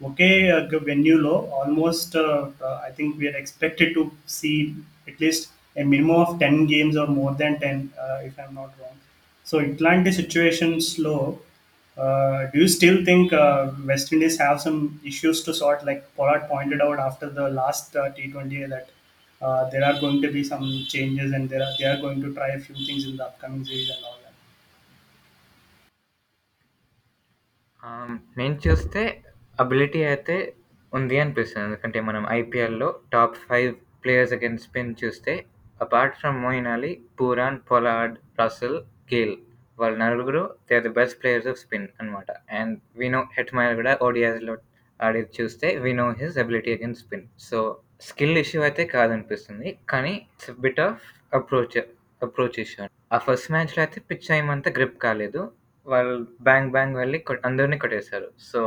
ఒకే వెన్యూలో almost I think we are expected to see at least a minimum of ten games or more than ten if I'm not wrong so ఇట్లాంటి సిచ్యువేషన్స్లో do you still think uh, West Indies have some issues to sort? Like Pollard pointed out after the last uh, T20 that uh, there are going to be some changes and there are, they are going to try a few things in the upcoming series and all that. ఆమ్, నేను చూస్తే ability అయితే ఉంది అనిపిస్తుంది ఎందుకంటే మనం ఐపీఎల్లో top five players against spin చూస్తే apart from Moeen Ali Pooran Pollard Russell Gayle వాళ్ళు నలుగురు they are the best players of spin అనమాట అండ్ వినో హెట్మైర్ కూడా ఓడియాస్లో ఆడేది చూస్తే we know his ability again spin so skill issue అయితే కాదనిపిస్తుంది కానీ it's bit of approach approach issue ఆ ఫస్ట్ మ్యాచ్లో అయితే పిచ్ ఏమంతా గ్రిప్ కాలేదు. వాళ్ళు బ్యాంగ్ బ్యాంగ్ వెళ్ళి అందరినీ కొట్టేశారు. So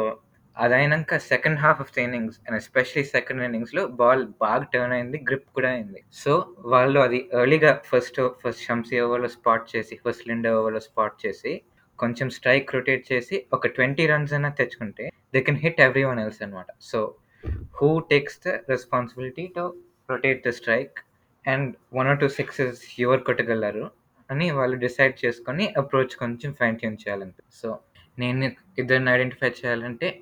అదైనాక second half of the innings and especially second ఇన్నింగ్స్లో బాల్ బాగా టర్న్ అయింది గ్రిప్ కూడా అయింది. సో వాళ్ళు అది ఎర్లీగా ఫస్ట్ ఫస్ట్ షంసీ ఓవర్లో స్పాట్ చేసి ఫస్ట్ లిండర్ ఓవర్లో స్పాట్ చేసి కొంచెం స్ట్రైక్ రొటేట్ చేసి ఒక ట్వంటీ రన్స్ అయినా తెచ్చుకుంటే they can hit everyone else అనమాట so who takes the responsibility to rotate the strike and one or two sixes ఎవరు కొట్టగలరు? అని వాళ్ళు డిసైడ్ చేసుకొని అప్రోచ్ కొంచెం ఫైన్ ట్యూన్ చేయాలంటే సో నేను ఇద్దరిని ఐడెంటిఫై చేయాలంటే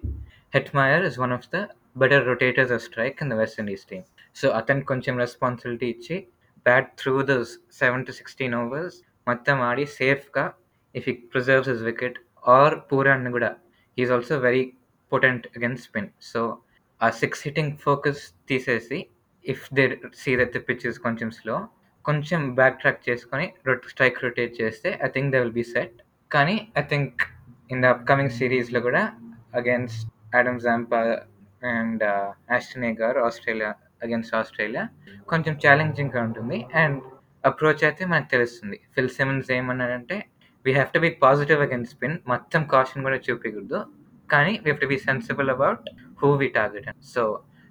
Hetmyer is one of the better rotators of strike in the West Indies team so అతనికి కొంచెం రెస్పాన్సిబిలిటీ ఇచ్చి bat through the seven to sixteen overs మొత్తం ఆడి సేఫ్గా if he preserves his wicket or పూరాన్ని కూడా. Is also very potent against spin so ఆ six hitting focus తీసేసి if they see that the pitches కొంచెం స్లో కొంచెం back track చేసుకొని రొట్ స్ట్రైక్ రొటేట్ చేస్తే I think they will be set కానీ I think in the upcoming సిరీస్లో కూడా అగేన్స్ట్ ఆడమ్ జాంపా అండ్ ఆస్టనే ఆస్ట్రేలియా అగైన్స్ ఆస్ట్రేలియా కొంచెం ఛాలెంజింగ్గా ఉంటుంది. అండ్ అప్రోచ్ అయితే మనకు తెలుస్తుంది. ఫిల్ సిమన్స్ ఏమన్నాడంటే we have to be positive against spin మొత్తం కాషన్ కూడా చూపించకూడదు కానీ we have to be sensible about who we target so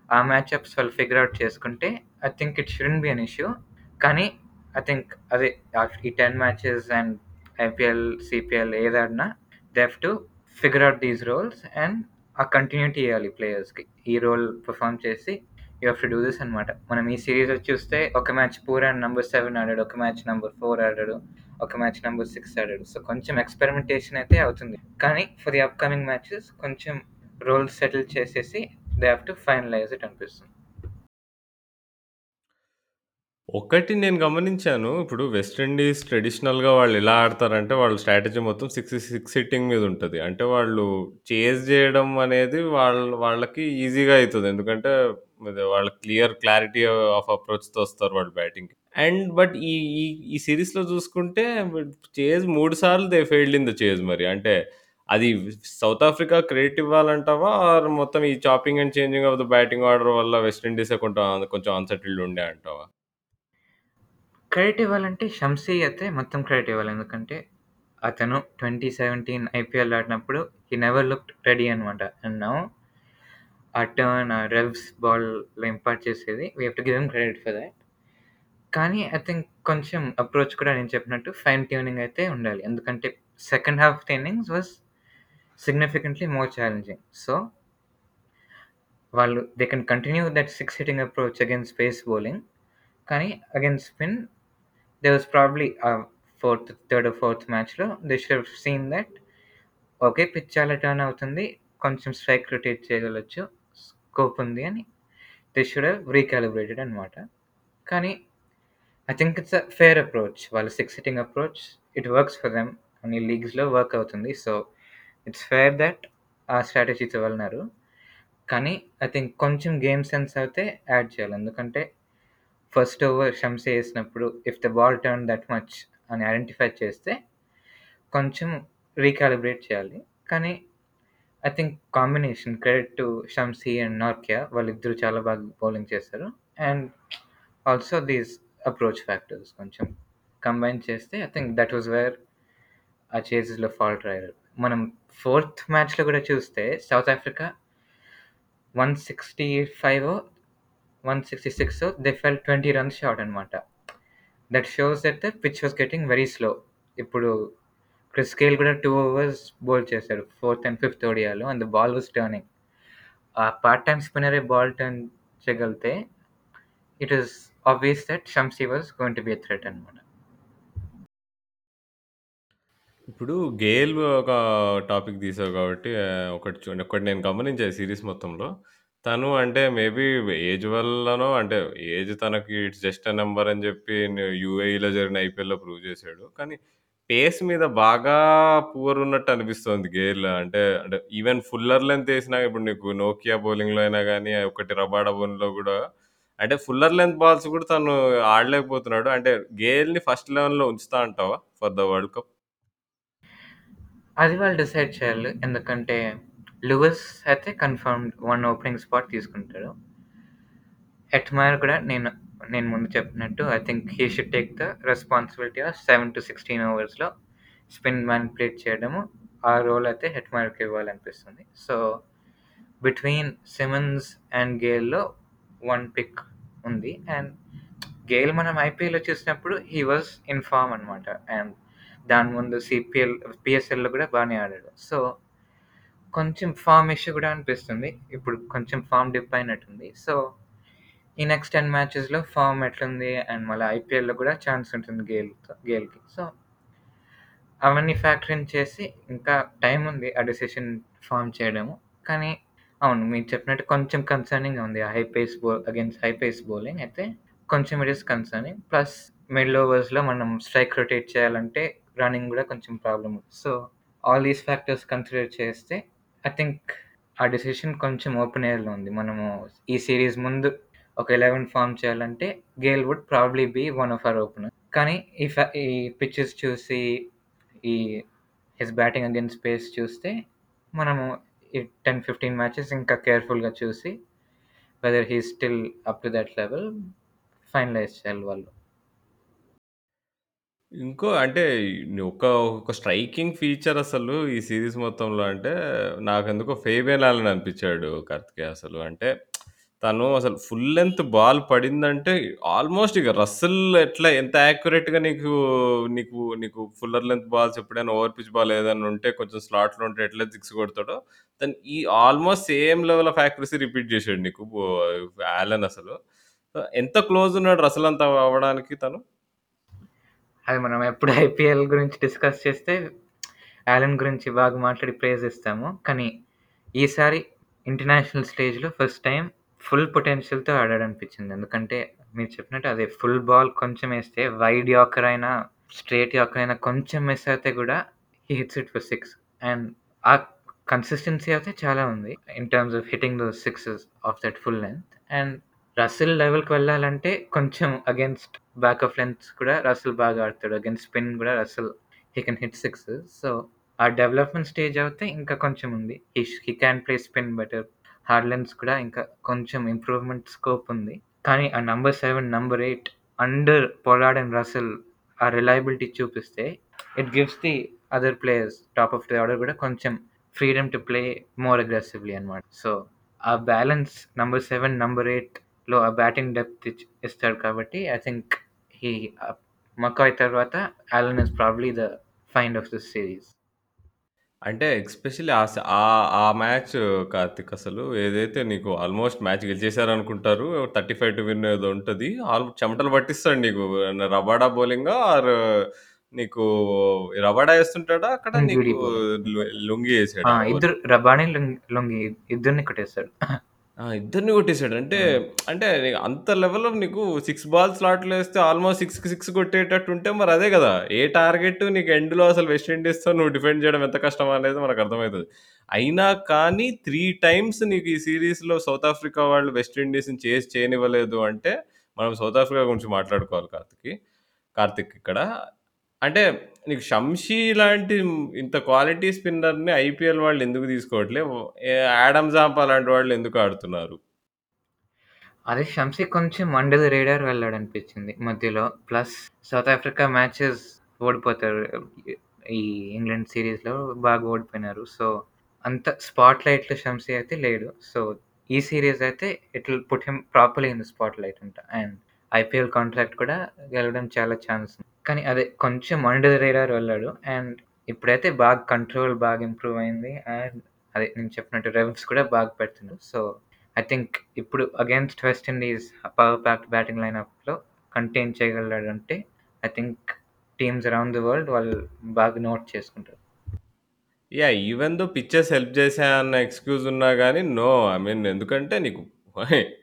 ఆ మ్యాచ్అప్స్ వాళ్ళు ఫిగర్ అవుట్ చేసుకుంటే I think it shouldn't be an issue కానీ ఐ థింక్ అదే ఈ ten matches and IPL CPL ఏదాడినా they have to figure out these roles and ఆ continuity ఇవ్వాలి ప్లేయర్స్కి ఈ రోల్ పర్ఫామ్ చేసి you have to do this అనమాట మనం ఈ సిరీస్ చూస్తే ఒక match poor and number seven ఆడాడు ఒక మ్యాచ్ నెంబర్ ఫోర్ ఆడాడు ఒక మ్యాచ్ నెంబర్ సిక్స్ ఆడాడు. సో కొంచెం ఎక్స్పెరిమెంటేషన్ అయితే అవుతుంది. కానీ ఫర్ ది అప్కమింగ్ మ్యాచెస్ కొంచెం రోల్ సెటిల్ చేసేసి they have to finalize it అనిపిస్తుంది. ఒకటి నేను గమనించాను. ఇప్పుడు వెస్టిండీస్ ట్రెడిషనల్‌గా వాళ్ళు ఎలా ఆడతారంటే, వాళ్ళ స్ట్రాటజీ మొత్తం సిక్స్ సిక్స్ హిట్టింగ్ మీద ఉంటది. అంటే వాళ్ళు చేజ్ జేయడం అనేది వాళ్ళ వాళ్ళకి ఈజీగా అయితది. ఎందుకంటే అది వాళ్ళ క్లియర్ క్లారిటీ ఆఫ్ అప్రోచ్‌తో వస్తారు వాళ్ళు బ్యాటింగ్‌కి. అండ్ బట్ ఈ ఈ ఈ సీరీస్‌లో చూసుకుంటే చేజ్ 3 సార్లు they failed in the chase మరి. అంటే అది సౌత్ ఆఫ్రికా క్రెడిట్ ఇవ్వాలంటావా? ఆర్ మొత్తం ఈ chopping and changing of the batting order వల్ల వెస్టిండీస్ కొంచెం కొంట కొంచెం అన్‌సెటిల్డ్ ఉండే అంటావా? క్రెడిట్ ఇవ్వాలంటే షంసీ అయితే మొత్తం క్రెడిట్ ఇవ్వాలి. ఎందుకంటే అతను 2017 ఐపీఎల్ ఆడినప్పుడు హి నెవర్ లుక్డ్ రెడీ అనమాట. అండ్ నౌ ఆ టర్న్, ఆ రెవ్స్ బాల్‌లో ఇంపార్ట్ చేసేది we have to give him credit for that. కానీ ఐ థింక్ కొంచెం అప్రోచ్ కూడా నేను చెప్పినట్టు ఫైన్ ట్యూనింగ్ అయితే ఉండాలి. ఎందుకంటే second half of innings was significantly more challenging. So వాళ్ళు they can continue that six hitting approach against pace bowling. కానీ against spin they was probably fourth, third, fourth మ్యాచ్‌లో they should seen that okay. Pitch చాలా turn అవుతుంది. కొంచెం strike rotate చేయగలచ్చు. Scope ఉంది అని they should have recalibrated అనమాట. కానీ I think it's a fair approach. వాళ్ళ six hitting approach it works for them. కొన్ని లీగ్స్‌లో వర్క్ అవుతుంది. సో ఇట్స్ ఫేర్ దట్ ఆ స్ట్రాటజీతో వెళ్ళినారు. కానీ ఐ థింక్ కొంచెం గేమ్ సెన్స్ అయితే యాడ్ చేయాలి. ఎందుకంటే ఫస్ట్ ఓవర్ షమ్స్ వేసినప్పుడు if the ball turn that much అని ఐడెంటిఫై చేస్తే కొంచెం రీకాలిబ్రేట్ చేయాలి. కానీ I think combination credit to Shamsi and Nortje వాళ్ళిద్దరూ చాలా బాగా బౌలింగ్ చేస్తారు and also these approach factors కొంచెం కంబైన్ చేస్తే I think that was where ఆ చేజెస్‌లో ఫాల్ట్ అయ్యారు. మనం ఫోర్త్ మ్యాచ్‌లో కూడా చూస్తే South Africa one sixty five 165 166 they fell 20 runs short అనమాట. That shows that the pitch was getting very slow. ఇప్పుడు క్రిస్ గేల్ కూడా టూ ఓవర్స్ బౌల్ చేశాడు. Fourth and fifth ఓడియాలో and the ball was turning. ఆ part time స్పిన్నరే ball turn చేయగలిగితే it is obvious that Shamsi was going to be threat అనమాట. ఇప్పుడు Gayle ఒక topic తీసావు కాబట్టి ఒకటి చూడండి ఒకటి నేను గమనించాను సిరీస్ మొత్తంలో. తను అంటే మేబీ ఏజ్ వల్లనో అంటే ఏజ్ తనకి ఇట్స్ జస్ట్ ఎ నంబర్ అని చెప్పి యూఏఈలో జరిగిన ఐపీఎల్‌లో ప్రూవ్ చేశాడు కానీ పేస్ మీద బాగా పూర్ ఉన్నట్టు అనిపిస్తోంది గేల్. అంటే అంటే ఈవెన్ ఫుల్లర్ లెంత్ ఏసినా ఇప్పుడు నీకు నోకియా బౌలింగ్‌లో అయినా కానీ ఒకటి రబాడ బౌన్‌లో గూడా అంటే ఫుల్లర్ లెంత్ బాల్స్ గూడా తను ఆడలేకపోతున్నాడు. అంటే గేల్‌ని ఫస్ట్ 11లో ఉంచుతా అంటావా ఫర్ ద వరల్డ్ కప్? అది వాళ్ళు డిసైడ్ చేయాలి. ఎందుకంటే లూయిస్ అయితే కన్ఫర్మ్డ్ వన్ ఓపెనింగ్ స్పాట్ తీసుకుంటాడు. ఎట్మాయర్ కూడా నేను నేను ముందు చెప్పినట్టు I think he should take the responsibility of 7-16 ఓవర్స్‌లో స్పిన్ మ్యానిపులేట్ చేయడము. ఆ రోల్ అయితే హెట్‌మైర్‌కి ఇవ్వాలనిపిస్తుంది. సో, బిట్వీన్ సిమన్స్ అండ్ గేల్‌లో వన్ పిక్ ఉంది. అండ్ గేల్ మనం ఐపీఎల్‌లో చూసినప్పుడు హీ వాజ్ ఇన్ ఫార్మ్ అనమాట. అండ్ దాని ముందు సిపిఎల్ పిఎస్ఎల్లో కూడా బాగానే ఆడాడు. సో, కొంచెం ఫార్మ్ ఇష్యూ కూడా అనిపిస్తుంది. ఇప్పుడు కొంచెం ఫార్మ్ డిప్ అయినట్టుంది. సో, ఈ నెక్స్ట్ 10 మ్యాచెస్‌లో ఫార్మ్ ఎట్లుంది అండ్ మళ్ళీ ఐపీఎల్‌లో కూడా ఛాన్స్ ఉంటుంది గేల్‌తో గేల్‌కి. సో, అవన్నీ ఫ్యాక్టర్ ఇన్ చేసి ఇంకా టైం ఉంది ఆ డెసిషన్ ఫార్మ్ చేయడము. కానీ అవును మీరు చెప్పినట్టు కొంచెం కన్సర్నింగ్‌గా ఉంది. ఆ హై పేస్ బౌ అగైన్స్ట్ హై పేస్ బౌలింగ్ అయితే కొంచెం it is concerning. Plus middle ఓవర్స్‌లో మనం స్ట్రైక్ రొటేట్ చేయాలంటే రన్నింగ్ కూడా కొంచెం problem. So, all these factors consider చేస్తే ఐ థింక్ ఆ డెసిషన్ కొంచెం ఓపెన్ ఎయిర్‌లో ఉంది. మనము ఈ సిరీస్ ముందు ఒక 11 ఫార్మ్ చేయాలంటే Gayle would probably be one of our opener. కానీ ఈ ఈ పిచ్చెస్ చూసి ఈ హిస్ బ్యాటింగ్ అగైన్స్ట్ పేస్ చూస్తే మనము ఈ 10, 15 మ్యాచెస్ ఇంకా కేర్‌ఫుల్‌గా చూసి whether he still up to that level finalize చేయాలి వాళ్ళు. ఇంకో అంటే ఒక ఒక స్ట్రైకింగ్ ఫీచర్ అసలు ఈ సీరీస్ మొత్తంలో అంటే నాకెందుకో ఫేబియన్ ఆలన్ అనిపించాడు కార్తికేయ అసలు. అంటే తను అసలు ఫుల్ లెంగ్త్ బాల్ పడిందంటే ఆల్మోస్ట్ ఇక రస్సెల్ ఎట్లా ఎంత యాక్యురేట్‌గా నీకు నీకు నీకు ఫుల్లర్ లెంగ్త్ బాల్స్ ఎప్పుడైనా ఓవర్ పిచ్ బాల్ ఏదైనా ఉంటే కొంచెం స్లాట్‌లో ఉంటే ఎట్లా సిక్స్ కొడతాడో తను ఈ almost same level of accuracy repeat చేసాడు నీకు బో ఆలన్ అసలు. ఎంత క్లోజ్ ఉన్నాడు రసెల్ అంత అవ్వడానికి తను? అది మనం ఎప్పుడు ఐపీఎల్ గురించి డిస్కస్ చేస్తే ఆలన్ గురించి బాగా మాట్లాడి ప్రైజ్ ఇస్తాము. కానీ ఈసారి ఇంటర్నేషనల్ స్టేజ్‌లో ఫస్ట్ టైం ఫుల్ పొటెన్షియల్‌తో ఆడాడనిపించింది. ఎందుకంటే మీరు చెప్పినట్టు అదే ఫుల్ బాల్ కొంచెం వేస్తే వైడ్ యాకర్ అయినా, స్ట్రెయిట్ యార్కర్ అయినా కొంచెం మిస్ అయితే కూడా he hits it for six and ఆ కన్సిస్టెన్సీ అయితే చాలా ఉంది. In terms of hitting those sixes of that full length and Russell లెవెల్‌కి వెళ్ళాలంటే కొంచెం అగైన్స్ బ్యాక్ ఆఫ్ లెంగ్త్స్ కూడా రస్సెల్ బాగా ఆడతాడు. అగైన్స్ట్ స్పిన్ కూడా Russell he can hit six so, ఆ డెవలప్‌మెంట్ స్టేజ్ అయితే ఇంకా కొంచెం ఉంది. He he he can play spin better. Hard lengths కూడా ఇంకా కొంచెం ఇంప్రూవ్‌మెంట్ స్కోప్ ఉంది. కానీ ఆ number seven number eight under Pollard and Russell ఆ రిలయబిలిటీ చూపిస్తే it gives the other players top of the order కూడా కొంచెం ఫ్రీడమ్ టు ప్లే మోర్ అగ్రెసివ్‌లీ అన్నమాట. సో, ఆ బ్యాలెన్స్ నంబర్ సెవెన్ నంబర్ 8లో ఆ బ్యాటింగ్ డెప్త్ ఇస్తాడు కాబట్టి ఐ థింక్ హి మకాయ్ తర్వాత Allen is probably the find of this series. అంటే ఎస్పెషల్లీ ఆ ఆ మ్యాచ్ కార్తిక్ అసలు ఏదైతే నీకు ఆల్మోస్ట్ మ్యాచ్ గెలిచేసారనుకుంటారు. 35 టు విన్ ఏదో ఉంటది. ఆల్ చెమటలు పట్టిస్తాడు నీకు. రబాడా బౌలింగా ఆర్ నీకు రబాడా ఏస్తుంటాడా అక్కడ లుంగి నీకు. లు లుంగి? ఓవర్ ఇద్దరు రబానీ, లుంగి ఇద్దరిని కొట్టేసాడు. ఆ! ఇద్దరిని కొట్టేసాడు. అంటే. అంటే అంత లెవెల్‌లో నీకు 6 బాల్స్ స్లాట్‌లో ఏస్తే ఆల్మోస్ట్ 6కి 6 కొట్టేటట్టు ఉంటే మరి అదే కదా! ఏ టార్గెట్ నీకు ఎండ్‌లో అసలు వెస్ట్ ఇండీస్‌తో నువ్వు డిఫెండ్ చేయడం ఎంత కష్టం అనేది మనకు అర్థమైతది. అయినా కానీ 3 టైమ్స్ నీకు ఈ సీరీస్‌లో సౌత్ ఆఫ్రికా వాళ్ళు వెస్ట్ ఇండీస్‌ని చేజ్ చేయనివ్వలేదు అంటే మనం సౌత్ ఆఫ్రికా గురించి మాట్లాడుకోవాలి కార్తిక్‌కి కార్తిక్ ఇక్కడ. అంటే నీకు షంషీ లాంటి ఇంత క్వాలిటీ స్పిన్నర్‌ని ఐపీఎల్ వాళ్ళు ఎందుకు తీసుకోవట్లే? ఏ ఆడమ్ జాంపా లాంటి వాళ్ళు ఎందుకు ఆడుతున్నారు? అదే షంషీ కొంచెం అండర్ ది రేడార్ వెళ్ళాడనిపించింది మధ్యలో. ప్లస్ సౌత్ ఆఫ్రికా మ్యాచెస్ ఓడిపోతారు. ఈ ఇంగ్లాండ్ సీరీస్‌లో బాగా ఓడిపోయినారు. సో, అంత స్పాట్ లైట్‌లో షంసీ అయితే లేడు. సో, ఈ సీరీస్ అయితే it will put him properly in the spotlight అంట. అండ్ ఐపీఎల్ కాంట్రాక్ట్ కూడా గెలవడం చాలా ఛాన్స్ కానీ అదే కొంచెం అండర్ రేడార్ వెళ్ళాడు. అండ్ ఇప్పుడైతే బాగా కంట్రోల్ బాగా ఇంప్రూవ్ అయింది. అండ్ అదే నేను చెప్పినట్టు రెవ్స్ కూడా బాగా పెడుతున్నాడు. సో, ఐ థింక్ ఇప్పుడు against West Indies power packed batting లైనప్‌లో contain చేయగలడంటే I think teams around the world వాళ్ళు బాగా నోట్ చేసుకుంటారు. యా ఈవెన్ దో పిక్చర్స్ హెల్ప్ చేశాయన్న ఎక్స్‌క్యూజ్ ఉన్నా కానీ నో. ఐ మీన్ ఎందుకంటే నీకు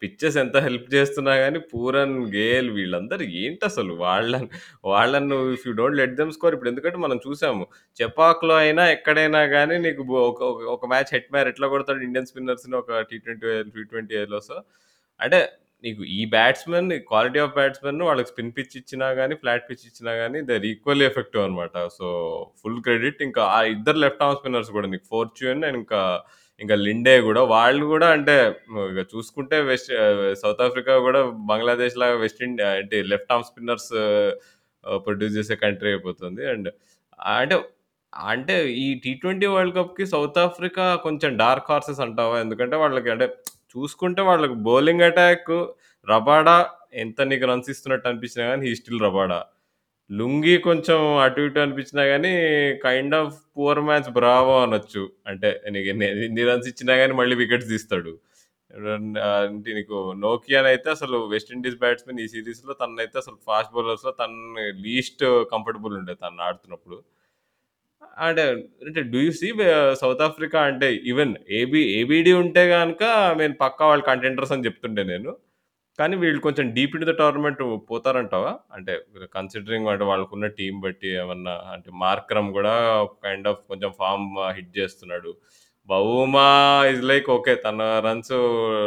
పిక్చర్స్ ఎంత హెల్ప్ చేస్తున్నా గాని, పూరన్, గేల్ వీళ్ళందరూ ఏంటసలు వాళ్ళని వాళ్ళని నువ్వు if you don't let them score ఇప్పుడు ఎందుకంటే మనం చూసాము. చెపాక్‌లో అయినా, ఎక్కడైనా గాని నీకు బో ఒక ఒక మ్యాచ్ హెట్‌మైర్ ఎట్లా కొడతాడు ఇండియన్ స్పిన్నర్స్‌ని ఒక టీ20 టీ20 సో, అంటే నీకు ఈ బ్యాట్స్‌మెన్ క్వాలిటీ ఆఫ్ బ్యాట్స్‌మెన్ వాళ్ళకి స్పిన్ పిచ్ ఇచ్చినా గాని, ఫ్లాట్ పిచ్ ఇచ్చినా గాని దే ఈక్వల్లీ ఎఫెక్టివ్ అనమాట. సో, ఫుల్ క్రెడిట్ ఇంకా ఆ ఇద్దరు లెఫ్ట్ ఆర్మ్ స్పిన్నర్స్ కూడా నీకు ఫోర్చ్యూన్ అండ్ ఇంకా, ఇంకా లిండే కూడా వాళ్ళు కూడా అంటే చూసుకుంటే వెస్ట్ సౌత్ ఆఫ్రికా కూడా బంగ్లాదేశ్ లాగా వెస్ట్ ఇండియా అంటే లెఫ్ట్ ఆర్మ్ స్పిన్నర్స్ ప్రొడ్యూస్ చేసే కంట్రీ అయిపోతుంది. అండ్ అంటే అంటే ఈ టీ20 వరల్డ్ కప్‌కి సౌత్ ఆఫ్రికా కొంచెం డార్క్ హార్సెస్ అంటావా? ఎందుకంటే వాళ్ళకి అంటే చూసుకుంటే వాళ్ళకి బౌలింగ్ అటాక్ రబాడా ఎంత నీకు రన్స్ ఇస్తున్నట్టు అనిపించినా కానీ హీ స్టిల్ రబాడా. లుంగి కొంచెం అటు ఇటు అనిపించినా కానీ kind of poor match Bravo అనొచ్చు. అంటే నీకు ఎన్ని ఎన్ని రన్స్ ఇచ్చినా కానీ మళ్ళీ వికెట్స్ తీస్తాడు. రన్ ఆహ్, అంటే నీకు నోకియానైతే అసలు వెస్టిండీస్ బ్యాట్స్‌మెన్ ఈ సీరీస్‌లో తననైతే అసలు ఫాస్ట్ బౌలర్స్‌లో తనని లీస్ట్ కంఫర్టబుల్ ఉండే తను ఆడుతున్నప్పుడు. అంటే, uh, అంటే do you see way South Africa అంటే ఈవెన్ ఏబీ ఏబీడీ ఉంటే గనక నేను పక్కా వాళ్ళు కంటెండర్స్ అని చెప్తుండే నేను. కానీ వీళ్ళు కొంచెం డీప్ ఇన్ ద టోర్నమెంట్ పోతారంటావా? అంటే కన్సిడరింగ్ అంటే వాళ్ళకున్న టీం బట్టి ఏమన్నా అంటే మార్క్రమ్ కూడా కైండ్ ఆఫ్ కొంచెం ఫామ్ హిట్ చేస్తున్నాడు. Bavuma is like okay. తన రన్స్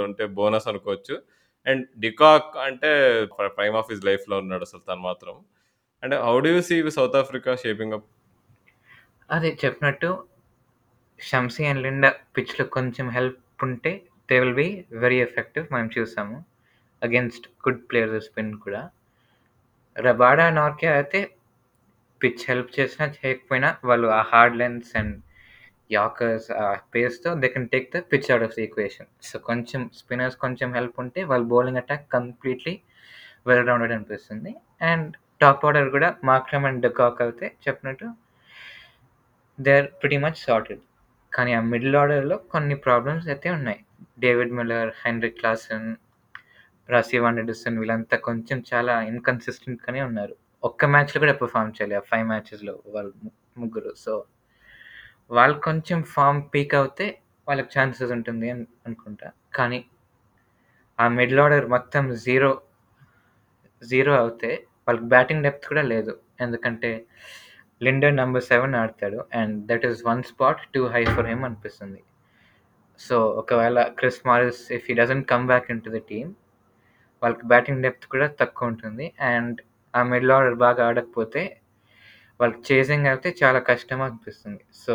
అంటే బోనస్ అనుకోవచ్చు. అండ్ డికాక్ అంటే ప్రైమ్ ఆఫ్ హిస్ లైఫ్‌లో ఉన్నాడు అసలు తను మాత్రం. And how do you see South Africa shaping up? అదే చెప్పినట్టు షంసీ అండ్ లిండా పిచ్‌లో కొంచెం హెల్ప్ ఉంటే they will be very effective మనం చూసాము. అగేన్స్ట్ గుడ్ ప్లేయర్స్ స్పిన్ కూడా. రబాడా, నార్కే అయితే పిచ్ హెల్ప్ చేసినా చేయకపోయినా వాళ్ళు ఆ హార్డ్ లెన్స్ అండ్ యాకర్స్ ఆ పేస్‌తో they can take the pitch out of equation. So, కొంచెం స్పిన్నర్స్ కొంచెం హెల్ప్ ఉంటే వాళ్ళ బౌలింగ్ అటాక్ కంప్లీట్‌లీ వెల్ రౌండెడ్ అనిపిస్తుంది. అండ్ టాప్ ఆర్డర్ కూడా మాక్రమ్ అండ్ డికాక్ అయితే చెప్పినట్టు they are pretty much sorted. కానీ ఆ మిడిల్ ఆర్డర్‌లో కొన్ని ప్రాబ్లమ్స్ అయితే ఉన్నాయి. David Miller, Heinrich Klaasen Rassie van der Dussen వీళ్ళంతా కొంచెం చాలా ఇన్‌కన్సిస్టెంట్‌గానే ఉన్నారు. ఒక్క మ్యాచ్‌లో కూడా పర్ఫామ్ చేయాలి ఆ ఫైవ్ మ్యాచెస్‌లో వాళ్ళు ముగ్గురు. సో, వాళ్ళు కొంచెం ఫార్మ్ పీక్ అవుతే వాళ్ళకి ఛాన్సెస్ ఉంటుంది అని అనుకుంటా. కానీ ఆ మిడిల్ ఆర్డర్ మొత్తం జీరో, జీరో అవుతే వాళ్ళకి బ్యాటింగ్ డెప్త్ కూడా లేదు. ఎందుకంటే లిండర్ నెంబర్ సెవెన్ ఆడతాడు. And that is one spot too high for him అనిపిస్తుంది. సో, ఒకవేళ Chris Morris if he doesn't come back into the team వాళ్ళకి బ్యాటింగ్ డెప్త్ కూడా తక్కువ ఉంటుంది. అండ్ ఆ మిడిల్ ఆర్డర్ బాగా ఆడకపోతే వాళ్ళకి చేసింగ్ అయితే చాలా కష్టం అనిపిస్తుంది. సో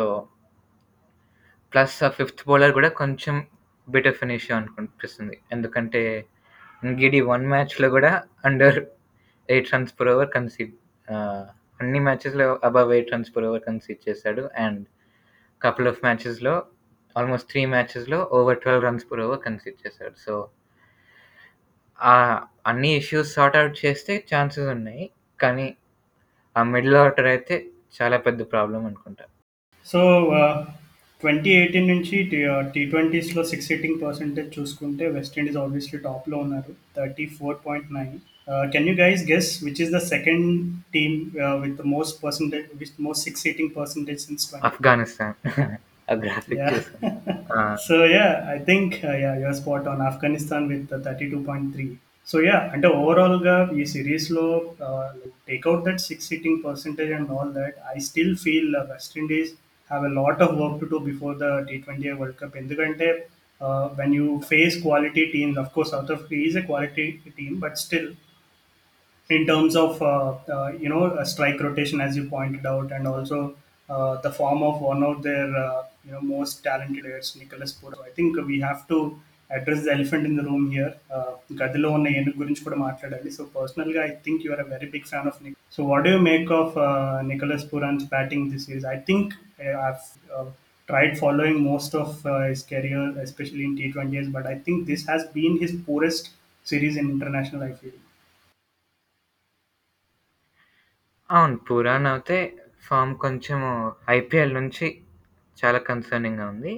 ప్లస్ ఆ ఫిఫ్త్ బౌలర్ కూడా కొంచెం బెటర్ ఫినిష్ అనిపిస్తుంది. ఎందుకంటే గిడి వన్ మ్యాచ్‌లో కూడా under eight runs per over conceded అన్ని మ్యాచెస్‌లో above eight runs per over conceded చేశాడు. అండ్ కపుల్ ఆఫ్ మ్యాచెస్‌లో almost three మ్యాచెస్‌లో over 12 runs per over conceded చేశాడు. సో ఆహ్, అన్ని ఇష్యూస్ సార్ట్ ఔట్ చేస్తే ఛాన్సెస్ ఉన్నాయి. కానీ ఆ మిడిల్ ఆర్డర్ అయితే చాలా పెద్ద ప్రాబ్లమ్ అనుకుంటా. సో ఆహ్, 2018 నుంచి టీ ఆహ్, టీ20స్‌లో సిక్స్ హిట్టింగ్ పర్సెంటేజ్ చూసుకుంటే వెస్ట్ ఇండీస్ ఆబ్వియస్లీ టాప్‌లో ఉన్నారు. 34.9 ఆహ్, can you guys guess which is the second team ah, with the most percentage with most six hitting percentage since 20 Afghanistan. ఆ graphic Yeah. చూసాను. ఆ! So yeah, I think uh, yeah, you're spot on. Afghanistan with uh, 32.3. So yeah అంటే ఓవరాల్గా ఈ సిరీస్లో takeout that six hitting percentage and all that I still feel West Indies have a lot of work to do before the T twenty World Cup ఎందుకంటే when you face quality teams of course South Africa is a quality team but still in terms of uh, uh, you know a strike rotation as you pointed out and also uh, the form of one of their uh, you know most talented players Nicholas Pura. So I think we have to address the elephant in the room here. Uh, గదిలో ఉన్న ఏనుగు గురించి కూడా మాట్లాడాలి so పర్సనల్గా I think you're a very big fan of Nick so what do make of Nicholas Pooran's batting this is I think I tried following most of uh, his career, especially in T20s, but I think this has been his poorest series in international. I feel. అవును. పురాన్ అయితే form కొంచెము IPL నుంచి చాలా కన్సర్నింగ్‌గా ఉంది.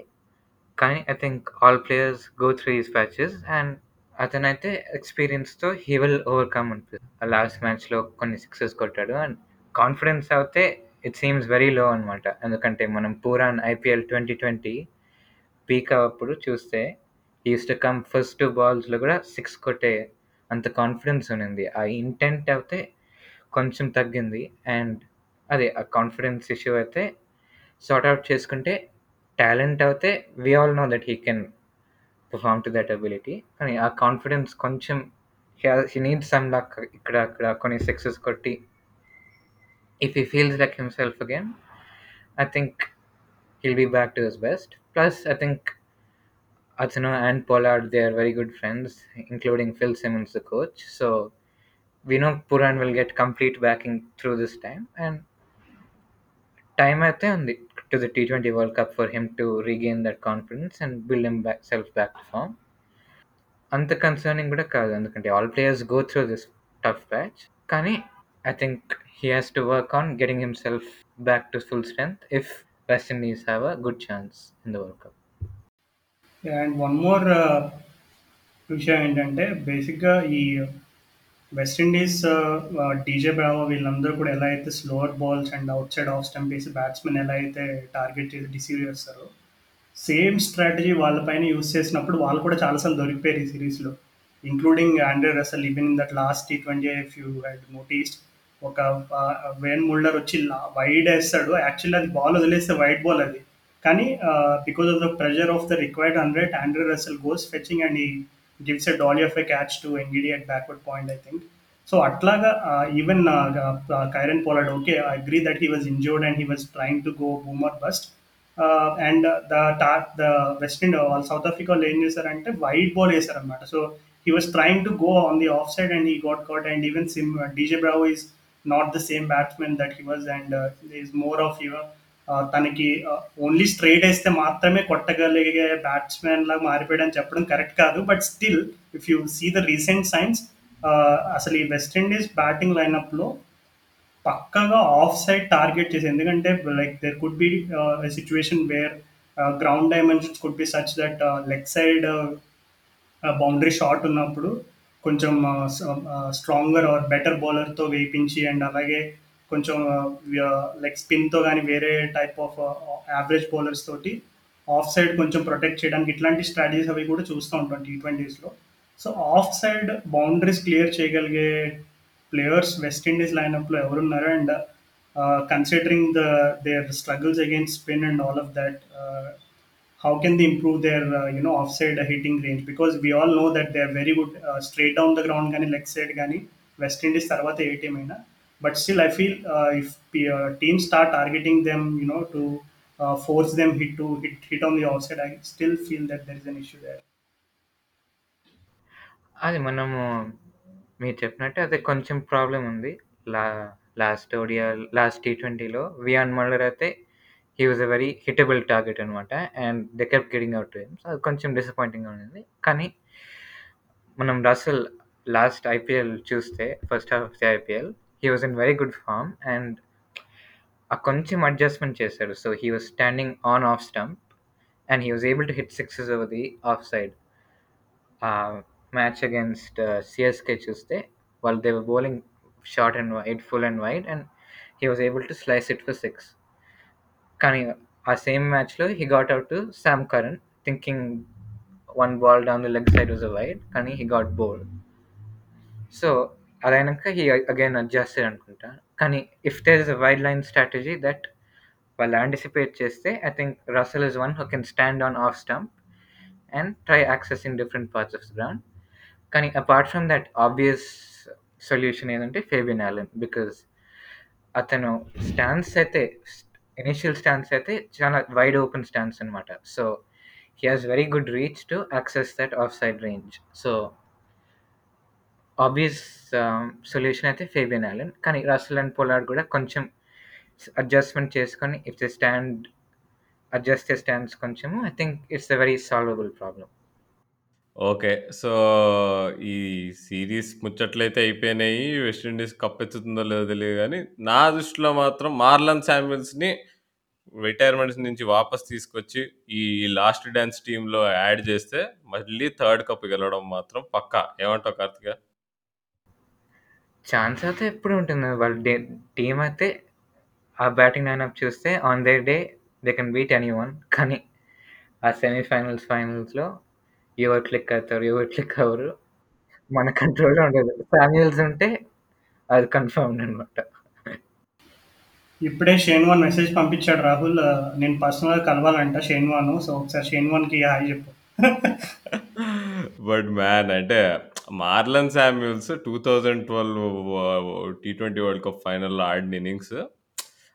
కానీ I think all players go through these patches and అతనైతే ఎక్స్‌పీరియన్స్‌తో హీ విల్ ఓవర్‌కమ్ అనిపిస్తుంది. ఆ లాస్ట్ మ్యాచ్‌లో కొన్ని సిక్సెస్ కొట్టాడు అండ్ కాన్ఫిడెన్స్ అయితే ఇట్ సీమ్స్ వెరీ లో అనమాట ఎందుకంటే మనం Pooran IPL twenty twenty peak అప్పుడు చూస్తే is to come first two బాల్స్లో కూడా సిక్స్ కొట్టే అంత కాన్ఫిడెన్స్ ఉన్నింది ఆ ఇంటెంట్ అయితే కొంచెం తగ్గింది అండ్ అదే ఆ కాన్ఫిడెన్స్ ఇష్యూ అయితే సార్ట్ అవుట్ చేసుకుంటే టాలెంట్ అయితే we all know that he can perform to that ability కానీ ఆ కాన్ఫిడెన్స్ కొంచెం హీ నీడ్ సమ్ లక్ ఇక్కడ అక్కడ కొన్ని సక్సెస్ కొట్టి if he feels like himself again I think he'll be back to his best plus I think అతను and Pollard they are very good friends including Phil Simmons coach so వినోక్ Pooran will get complete backing through this time and time అయితే ఉంది. To the T20 World Cup for him to regain that confidence and build himself back to form. అంత concerning కూడా కాదు ఎందుకంటే all players go through this tough patch కానీ I think he has to work on getting himself back to full strength if West Indies have a good chance in the World Cup and one more విషయం ఏంటంటే బేసిక్గా ఈ West Indies DJ Bravo వీళ్ళందరూ కూడా ఎలా అయితే slower balls and outside off stump వేసి batsmen ఎలా అయితే టార్గెట్ చేసి డిసీవ్ చేస్తారో సేమ్ స్ట్రాటజీ వాళ్ళపైన యూస్ చేసినప్పుడు వాళ్ళు కూడా చాలాసార్లు దొరికిపోయారు ఈ సిరీస్లో including Andre Russell even in that last T twenty if you had noticed ఒక వేన్ ముల్డర్ వచ్చి వైడ్ వేస్తాడు. యాక్చువల్లీ అది బాల్ వదిలేస్తే వైడ్ బాల్ అది. కానీ because of the pressure of the required hundred Andre Russell goes fetching and he gives a dolly of a catch to Ngidi at backward point I think so అట్లాగా even Kieron Pollard okay I agree that he was injured and he was trying to go boom or bust and the torr the West ఇండ్ వాళ్ళు South Africa వాళ్ళు ఏం చేశారంటే wide ball వేశారనమాట so he was trying to go on the off side and he got caught and even SIM DJ Bravo is not the same batsmen that he was and is more of your తనకి only straight వేస్తే మాత్రమే కొట్టగలిగే batsmen లాగా మారిపోయాడని చెప్పడం correct కాదు. But still if you see the recent signs అసలు ఈ వెస్ట్ ఇండీస్ బ్యాటింగ్ లైనప్లో పక్కగా ఆఫ్ సైడ్ టార్గెట్ చేసి ఎందుకంటే like there could be situation where ground dimensions could be such that leg side boundary shot ఉన్నప్పుడు కొంచెం stronger or better బౌలర్తో వేయించి అండ్ అలాగే కొంచెం లైక్ స్పిన్తో కానీ వేరే టైప్ ఆఫ్ యావరేజ్ బౌలర్స్ తోటి ఆఫ్ సైడ్ కొంచెం ప్రొటెక్ట్ చేయడానికి ఇట్లాంటి స్ట్రాటజీస్ అవి కూడా చూస్తూ ఉంటాం T ట్వంటీస్లో so off side boundaries clear చేయగలిగే ప్లేయర్స్ వెస్టిండీస్ లైనప్లో ఎవరున్నారు? And considering the their struggles against spin and all of that how can they improve their uh, you know offside hitting range? Because we all know that they are very good uh, straight down the ground కానీ leg side కానీ West Indies తర్వాత ఏ team అయినా but still I feel if team start targeting them you know to force them hit to hit hit on the outside I still feel that there is an issue there అది మనము మీరు చెప్పినట్టే అదే కొంచెం problem ఉంది. లా last Odia last T ట్వంటీలో Wiaan Mulder అయితే he was a very hittable target అనమాట and they kept getting out to అది కొంచెం డిసప్పాయింటింగ్గా ఉంది కానీ మనం రసల్ లాస్ట్ ఐపీఎల్ చూస్తే first half of the IPL he was in very good form and ఆ కొంచెం అడ్జస్ట్మెంట్ చేశాడు. So he was standing on off stump and he was able to hit sixes over the off side match against CSK చూస్తే వాళ్ళు they bowling short and wide full and wide and he was able to slice it for six కానీ ఆ same మ్యాచ్లో he got out to Sam Curran thinking one ball down the leg side was a wide కానీ he got bowled so అదైనాక he again adjusted అనుకుంటా కానీ if there is a wide line strategy that వాళ్ళు anticipate చేస్తే I think Russell is one who can stand on off stump and try access in different parts of the ground కానీ apart from that obvious solution ఏంటంటే Fabian Alan because అతను stance అయితే initial stance అయితే చాలా wide open stance అనమాట so he has very good reach to access that off side range so obvious solution అయితే Fabian Allen కానీ Russell and Pollard కూడా కొంచెం అడ్జస్ట్మెంట్ చేసుకొని if the stand adjust the stands కొంచెము I think it's a very solvable problem okay. So, ఈ series ముచ్చట్లయితే అయిపోయినాయి. West Indies కప్పెత్తుతుందో లేదో తెలియదు కానీ నా దృష్టిలో మాత్రం మార్లన్ శాంపిల్స్ని రిటైర్మెంట్స్ నుంచి వాపస్ తీసుకొచ్చి, ఈ లాస్ట్ డ్యాన్స్ టీంలో యాడ్ చేస్తే, మళ్ళీ థర్డ్ కప్ గెలవడం మాత్రం పక్కా. ఏమంటావు కార్తిక? ఛాన్స్ అయితే ఎప్పుడు ఉంటుంది. వాళ్ళ డే టీమ్ అయితే ఆ బ్యాటింగ్ లైనప్ చూస్తే on their day they can beat anyone. కానీ ఆ సెమీఫైనల్స్, ఫైనల్స్‌లో ఎవరు క్లిక్ అవుతారు, ఎవరు క్లిక్ అవ్వరు మన కంట్రోల్‌లో ఉండదు. శామ్యూల్స్ ఉంటే అది కన్ఫర్మ్డ్ అనమాట. ఇప్పుడే షేన్ వాన్ మెసేజ్ పంపించాడు రాహుల్. నేను పర్సనల్‌గా కలవాలంట షేన్ వాను. సో, ఒకసారి షేన్ వాన్‌కి హాయ్ చెప్పు. బట్ మ్యాన్ అంటే మార్లన్ శామ్యూల్స్ 2012 టీ20 వరల్డ్ కప్ ఫైనల్‌లో ఆడిన ఇన్నింగ్స్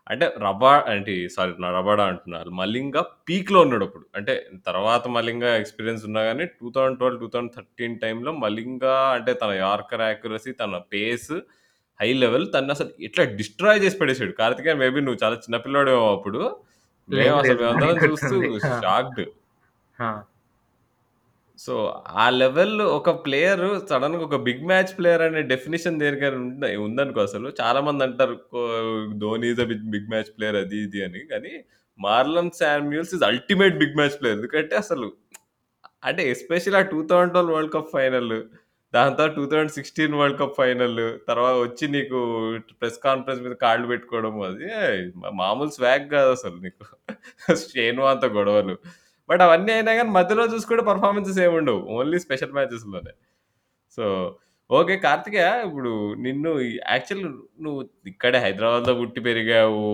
అంటే రబా ఏంటి సారీ నా రబాడా అంటున్నారు. మలింగ పీక్‌లో ఉన్నాడప్పుడు. అంటే తర్వాత మలింగ ఎక్స్‌పీరియన్స్ ఉన్నా గానీ 2012, 2013 టైమ్‌లో మలింగ అంటే తన యార్కర్ యాక్యురసీ, తన పేస్ హై లెవెల్ తనసలు ఎట్లా డిస్ట్రాయ్ చేసి పడేసాడు. కార్తికేయ మేబీ నువ్వు చాలా చిన్న పిల్లోడివేమో అప్పుడు. లేదు లేదు. మేమందరం చూస్తూ గుర్తుంది. షాక్డ్. ఆ! సో, ఆ లెవెల్ ఒక ప్లేయర్ సడన్గా ఒక బిగ్ మ్యాచ్ ప్లేయర్ అనే డెఫినిషన్ దగ్గర ఉంద ఉందనుకో అసలు. చాలామంది అంటారు కో Dhoni is a big big match player అది ఇది అని. కానీ Marlon Samuels is ultimate big match player. ఎందుకంటే అసలు అంటే ఎస్పెషల్లీ ఆ 2012 వరల్డ్ కప్ ఫైనల్, దాని తర్వాత 2016 వరల్డ్ కప్ ఫైనల్, తర్వాత వచ్చి నీకు ప్రెస్ కాన్ఫరెన్స్ మీద కాళ్ళు పెట్టుకోవడం అది మామూలు స్వాగ్ కాదసలు నీకు. షేన్ గొడవలు. బట్ అవన్నీ అయినా కానీ మధ్యలో చూసుకుంటే పర్ఫార్మెన్సెస్ ఏమి ఉండవు. Only special మ్యాచెస్‌లోనే. So, okay. Karthikeya ఇప్పుడు నిన్ను యాక్చువల్ నువ్వు ఇక్కడే హైదరాబాద్‌లో పుట్టి పెరిగావు.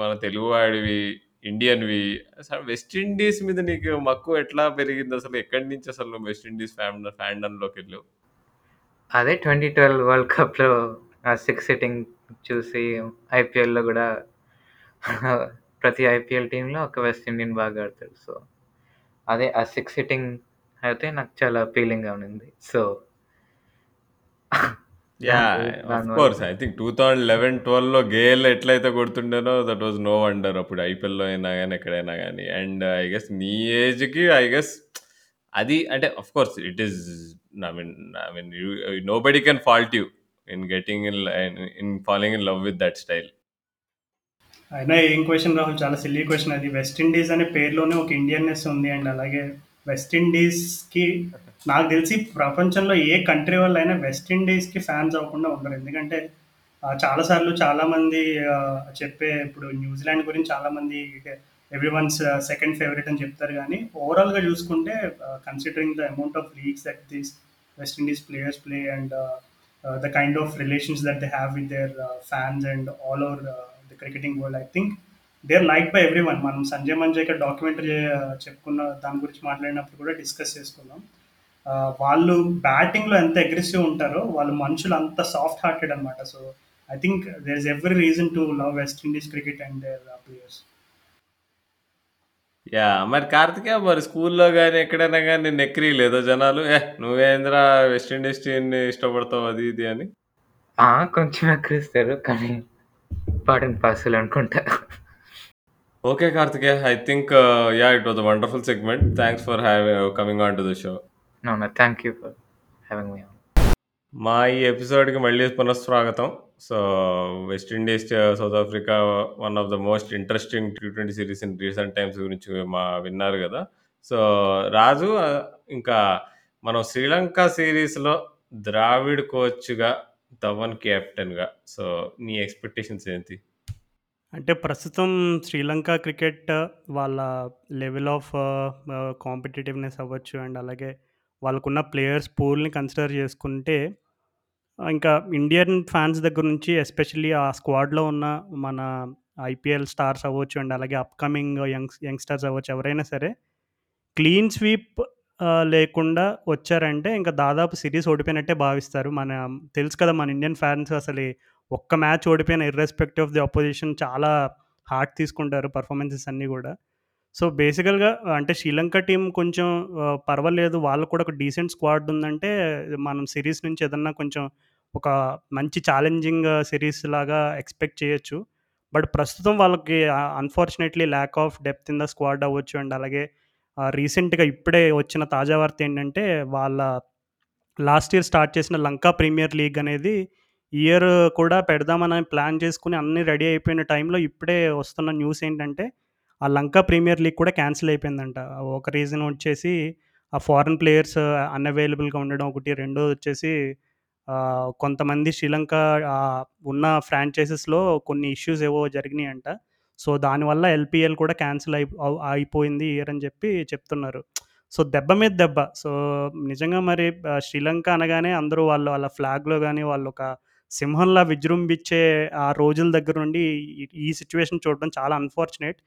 మన తెలుగువాడివి, ఇండియన్‌వి. అసలు వెస్ట్ ఇండీస్ మీద నీకు మక్కువ ఎట్లా పెరిగింది అసలు ఎక్కడి నుంచి అసలు నువ్వు వెస్ట్ ఇండీస్ ఫ్యాన్ ఫ్యాండమ్‌లోకెళ్ళావు? అదే 2012 వరల్డ్ కప్‌లో ఆ సిక్స్ సిట్టింగ్ చూసి ఐపీఎల్‌లో కూడా ప్రతి ఐపీఎల్ టీంలో ఒక వెస్ట్ ఇండియన్ బాగా ఆడతాడు. సో, అదే ఆ సిక్స్ హిట్టింగ్ అయితే నాకు చాలా అపీలింగ్‌గా ఉండింది. సో! దాని ఆఫ్ కోర్స్. ఐ థింక్ 2011, 12లో గేల్ ఎట్లయితే కొడుతుండేనో దట్ వాస్ నో వండర్ అప్పుడు ఐపీఎల్‌లో అయినా గానీ, ఎక్కడైనా గానీ. అండ్ ఐ గెస్ నీ ఏజ్‌కి ఐ గెస్ అది అంటే of course it is I mean I mean you nobody can fault you in getting in in following in love with that style. అయినా ఏం క్వశ్చన్ రాహుల్ చాలా సిల్లీ క్వశ్చన్ అది. West Indies అనే పేరులోనే ఒక ఇండియన్‌నెస్ ఉంది. అండ్ అలాగే వెస్ట్ ఇండీస్‌కి నాకు తెలిసి ప్రపంచంలో ఏ కంట్రీ వాళ్ళైనా వెస్ట్ ఇండీస్‌కి ఫ్యాన్స్ అవ్వకుండా ఉండరు. ఎందుకంటే చాలాసార్లు చాలా సార్లు చాలామంది చెప్పే ఇప్పుడు న్యూజిలాండ్ గురించి చాలామంది ఎవ్రీ వన్స్ సెకండ్ ఫేవరెట్ అని చెప్తారు కానీ ఓవరాల్‌గా చూసుకుంటే considering the amount of leagues that this West Indies players play and the kind of relations that they have with their fans and all over cricketing world I think they are like by everyone. మనం Sanjay Manjrekar documentary చెప్పుకున్న దాని గురించి మాట్లాడినప్పుడు కూడా discuss చేసుకున్నాం. వాళ్ళు బ్యాటింగ్‌లో ఎంత అగ్రెసివ్ ఉంటారో, వాళ్ళు మనుషులు అంత సాఫ్ట్ హార్టెడ్ అనమాట. So, I think there is every reason to love West Indies cricket and their players. Yeah! మరి కార్తికేయ మరి స్కూల్‌లో గానీ, ఎక్కడైనా గానీ నిన్ను ఎక్కిరియలేదా జనాలు? "ఏహ్! నువ్వేందిరా వెస్ట్ ఇండీస్ టీమ్‌ని ఇష్టపడతావు" అది ఇది అని? ఆ! కొంచెం ఎక్కిరిస్తారు. కానీ పార్ట్ అండ్ పార్సెల్ అనుకుంటా. Okay Karthikeya. I think yeah! It a wonderful segment. Thanks for have coming on to the show. No. No. Thank you for having me. మా ఈ ఎపిసోడ్‌కి మళ్ళీ పునఃస్వాగతం. So, West Indies, South Africa one of the most interesting T20 series in recent times గురించి మా విన్నారు గదా! So, రాజు ఆహ్, ఇంకా మనం శ్రీలంక సీరీస్‌లో ద్రావిడ్ కోచ్‌గా, ధవన్ కెప్టెన్‌గా సో, నీ ఎక్స్‌పెక్టేషన్స్ ఏంటి? అంటే ప్రస్తుతం శ్రీలంక క్రికెట్ వాళ్ళ లెవెల్ ఆఫ్ కాంపిటేటివ్నెస్ అవ్వచ్చు. అండ్ అలాగే వాళ్ళకున్న ప్లేయర్స్ పూల్‌ని కన్సిడర్ చేసుకుంటే ఇంకా ఇండియన్ ఫ్యాన్స్ దగ్గర నుంచి ఎస్పెషల్లీ ఆ స్క్వాడ్‌లో ఉన్న మన ఐపీఎల్ స్టార్స్ అవ్వచ్చు. అండ్ అలాగే అప్‌కమింగ్ యంగ్స్ యంగ్‌స్టర్స్ అవ్వచ్చు. ఎవరైనా సరే క్లీన్ స్వీప్ లేకుండా వచ్చారంటే ఇంకా దాదాపు సిరీస్ ఓడిపోయినట్టే భావిస్తారు. మన తెలుసు కదా! మన ఇండియన్ ఫ్యాన్స్ అసలు ఒక్క మ్యాచ్ ఓడిపోయిన ఇర్రెస్పెక్టివ్ ఆఫ్ ది అపోజిషన్ చాలా హార్ట్ తీసుకుంటారు పర్ఫార్మెన్సెస్ అన్నీ కూడా సో, బేసికల్‌గా అంటే శ్రీలంక టీం కొంచెం పర్వాలేదు. వాళ్ళకి కూడా ఒక డీసెంట్ స్క్వాడ్ ఉందంటే మనం సిరీస్ నుంచి ఏదన్నా కొంచెం ఒక మంచి ఛాలెంజింగ్ సిరీస్ లాగా ఎక్స్‌పెక్ట్ చేయొచ్చు. బట్ ప్రస్తుతం వాళ్ళకి unfortunately lack of depth in the squad అవ్వచ్చు. అండ్ అలాగే రీసెంట్‌గా ఇప్పుడే వచ్చిన తాజా వార్త ఏంటంటే వాళ్ళ లాస్ట్ ఇయర్ స్టార్ట్ చేసిన లంకా ప్రీమియర్ లీగ్ అనేది ఇయర్ కూడా పెడదామని ప్లాన్ చేసుకుని అన్నీ రెడీ అయిపోయిన టైంలో ఇప్పుడే వస్తున్న న్యూస్ ఏంటంటే ఆ లంకా ప్రీమియర్ లీగ్ కూడా క్యాన్సిల్ అయిపోయిందంట. ఒక రీజన్ వచ్చేసి ఆ ఫారెన్ ప్లేయర్స్ అన్‌అవైలబుల్‌గా ఉండడం ఒకటి. రెండోది వచ్చేసి కొంతమంది శ్రీలంక ఉన్న ఫ్రాంచైజెస్‌లో కొన్ని ఇష్యూస్ ఏవో జరిగినాయంట. సో, దానివల్ల ఎల్పిఎల్ కూడా క్యాన్సిల్ అయి అయిపోయింది ఇయర్ అని చెప్పి చెప్తున్నారు. సో, దెబ్బ మీద దెబ్బ. సో, నిజంగా మరి శ్రీలంక అనగానే అందరూ వాళ్ళు వాళ్ళ ఫ్లాగ్‌లో కానీ వాళ్ళు ఒక సింహంలా విజృంభించే ఆ రోజుల దగ్గర నుండి ఈ సిచ్యువేషన్ చూడడం చాలా అన్‌ఫార్చునేట్.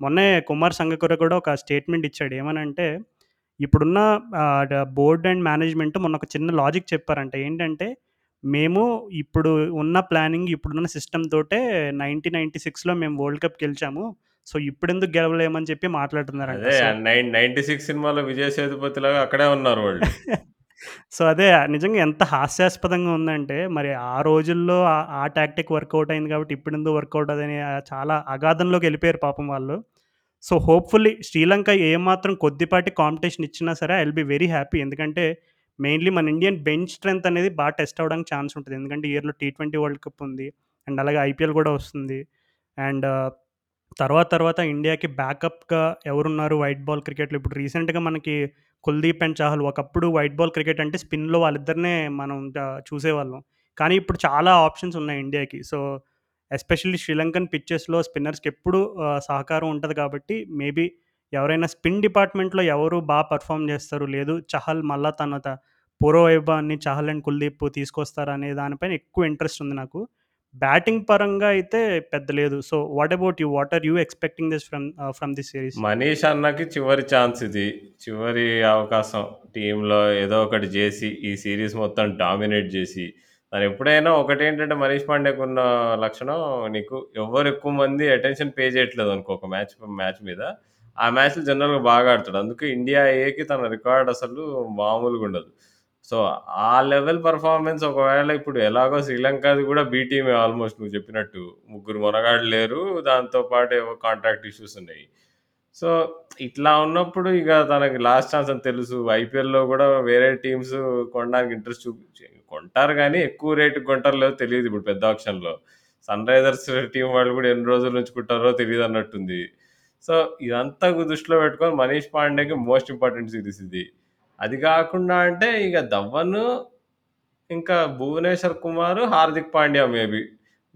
మొన్నే కుమార్ సంగకుర కూడా ఒక స్టేట్మెంట్ ఇచ్చాడు. ఏమనంటే, ఇప్పుడున్న బోర్డ్ అండ్ మేనేజ్మెంట్ మొన్న ఒక చిన్న లాజిక్ చెప్పారంట. ఏంటంటే, మేము ఇప్పుడు ఉన్న ప్లానింగ్ ఇప్పుడున్న సిస్టమ్ తోటే 1996లో మేము వరల్డ్ కప్ గెలిచాము. సో, ఇప్పుడెందుకు గెలవలేమని చెప్పి మాట్లాడుతున్నారంట. అదే సో నైన్ 96 సినిమాలో విజయ్ సేతుపతిలాగా అక్కడే ఉన్నారు వాళ్ళు. సో, అదే నిజంగా ఎంత హాస్యాస్పదంగా ఉందంటే, మరి ఆ రోజుల్లో ఆ టాక్టిక్ వర్కౌట్ అయింది కాబట్టి ఇప్పుడెందుకు వర్కౌట్ అదని చాలా అగాధంలోకి ఎళ్ళిపోయారు పాపం వాళ్ళు. సో, హోప్‌ఫుల్లీ శ్రీలంక ఏమాత్రం కొద్దిపాటి కాంపిటీషన్ ఇచ్చినా సరే I will be very happy. ఎందుకంటే, మెయిన్‌లీ మన ఇండియన్ బెంచ్ స్ట్రెంత్ అనేది బాగా టెస్ట్ అవ్వడానికి ఛాన్స్ ఉంటుంది ఎందుకంటే, ఇయర్లో టీ ట్వంటీ వరల్డ్ కప్ ఉంది. అండ్ అలాగే ఐపీఎల్ కూడా వస్తుంది. అండ్ uh, తర్వాత తర్వాత ఇండియాకి బ్యాకప్‌గా ఎవరున్నారు వైట్ బాల్ క్రికెట్‌లో ఇప్పుడు రీసెంట్‌గా మనకి కుల్దీప్ అండ్ చాహల్ ఒకప్పుడు వైట్ బాల్ క్రికెట్ అంటే స్పిన్‌లో వాళ్ళిద్దరినే మనం uh, చూసేవాళ్ళం. కానీ ఇప్పుడు చాలా ఆప్షన్స్ ఉన్నాయి ఇండియాకి. సో, ఎస్పెషల్లీ శ్రీలంకన్ పిచ్చెస్లో స్పిన్నర్స్‌కి ఎప్పుడూ uh, సహకారం ఉంటుంది కాబట్టి మేబీ ఎవరైనా స్పిన్ డిపార్ట్‌మెంట్‌లో ఎవరు బాగా పెర్ఫార్మ్ చేస్తారు, లేదు చహల్ మళ్ళా తన త పూర్వ వైభవాన్ని చహల్ అండ్ కుల్దీప్ తీసుకొస్తారా అనే దానిపైన ఎక్కువ ఇంట్రెస్ట్ ఉంది నాకు. బ్యాటింగ్ పరంగా అయితే పెద్ద లేదు. So, what about you? What are you expecting this from from this series Manish అన్నకి చివరి ఛాన్స్ ఇది. చివరి అవకాశం టీంలో ఏదో ఒకటి చేసి ఈ సీరీస్ మొత్తం డామినేట్ చేసి దాని ఎప్పుడైనా ఒకటి ఒకటేంటంటే మనీష్ పాండేకున్న లక్షణం నీకు ఎవ్వరు ఎక్కువ మంది అటెన్షన్ పే చేయట్లేదు అనుకో ఒక మ్యాచ్ మ్యాచ్ మీద. ఆ మ్యాచ్‌లు జనరల్‌గా బాగా ఆడతాడు. అందుకే ఇండియా ఏకి తన రికార్డ్ అసలు మామూలుగా ఉండదు సో, ఆ లెవెల్ పర్ఫార్మెన్స్ ఒకవేళ ఇప్పుడు ఎలాగో శ్రీలంకది కూడా బి టీమే ఆల్‌మోస్ట్ నువ్వు చెప్పినట్టు. ముగ్గురు మొనగాడు లేరు. దాంతో పాటు ఏవో కాంట్రాక్ట్ ఇష్యూస్ ఉన్నాయి. సో, ఇట్లా ఉన్నప్పుడు ఇక తనకి లాస్ట్ ఛాన్స్ అని తెలుసు. ఐపీఎల్‌లో కూడా వేరే టీమ్స్ కొనడానికి ఇంట్రెస్ట్ చూపించి కొంటారు కానీ ఎక్కువ రేటు కొంటారో లేదో తెలియదు ఇప్పుడు పెద్ద ఆక్షన్‌లో. సన్‌రైజర్స్ టీం వాళ్ళు కూడా ఎన్ని రోజులు తెలియదు అన్నట్టుంది సో, ఇదంతా దృష్టిలో పెట్టుకొని మనీష్ పాండేకి మోస్ట్ ఇంపార్టెంట్ సిరీస్ ఇది. అది కాకుండా అంటే ఇక ధవను, ఇంకా భువనేశ్వర్ కుమార్, హార్దిక్ పాండ్యా మేబీ.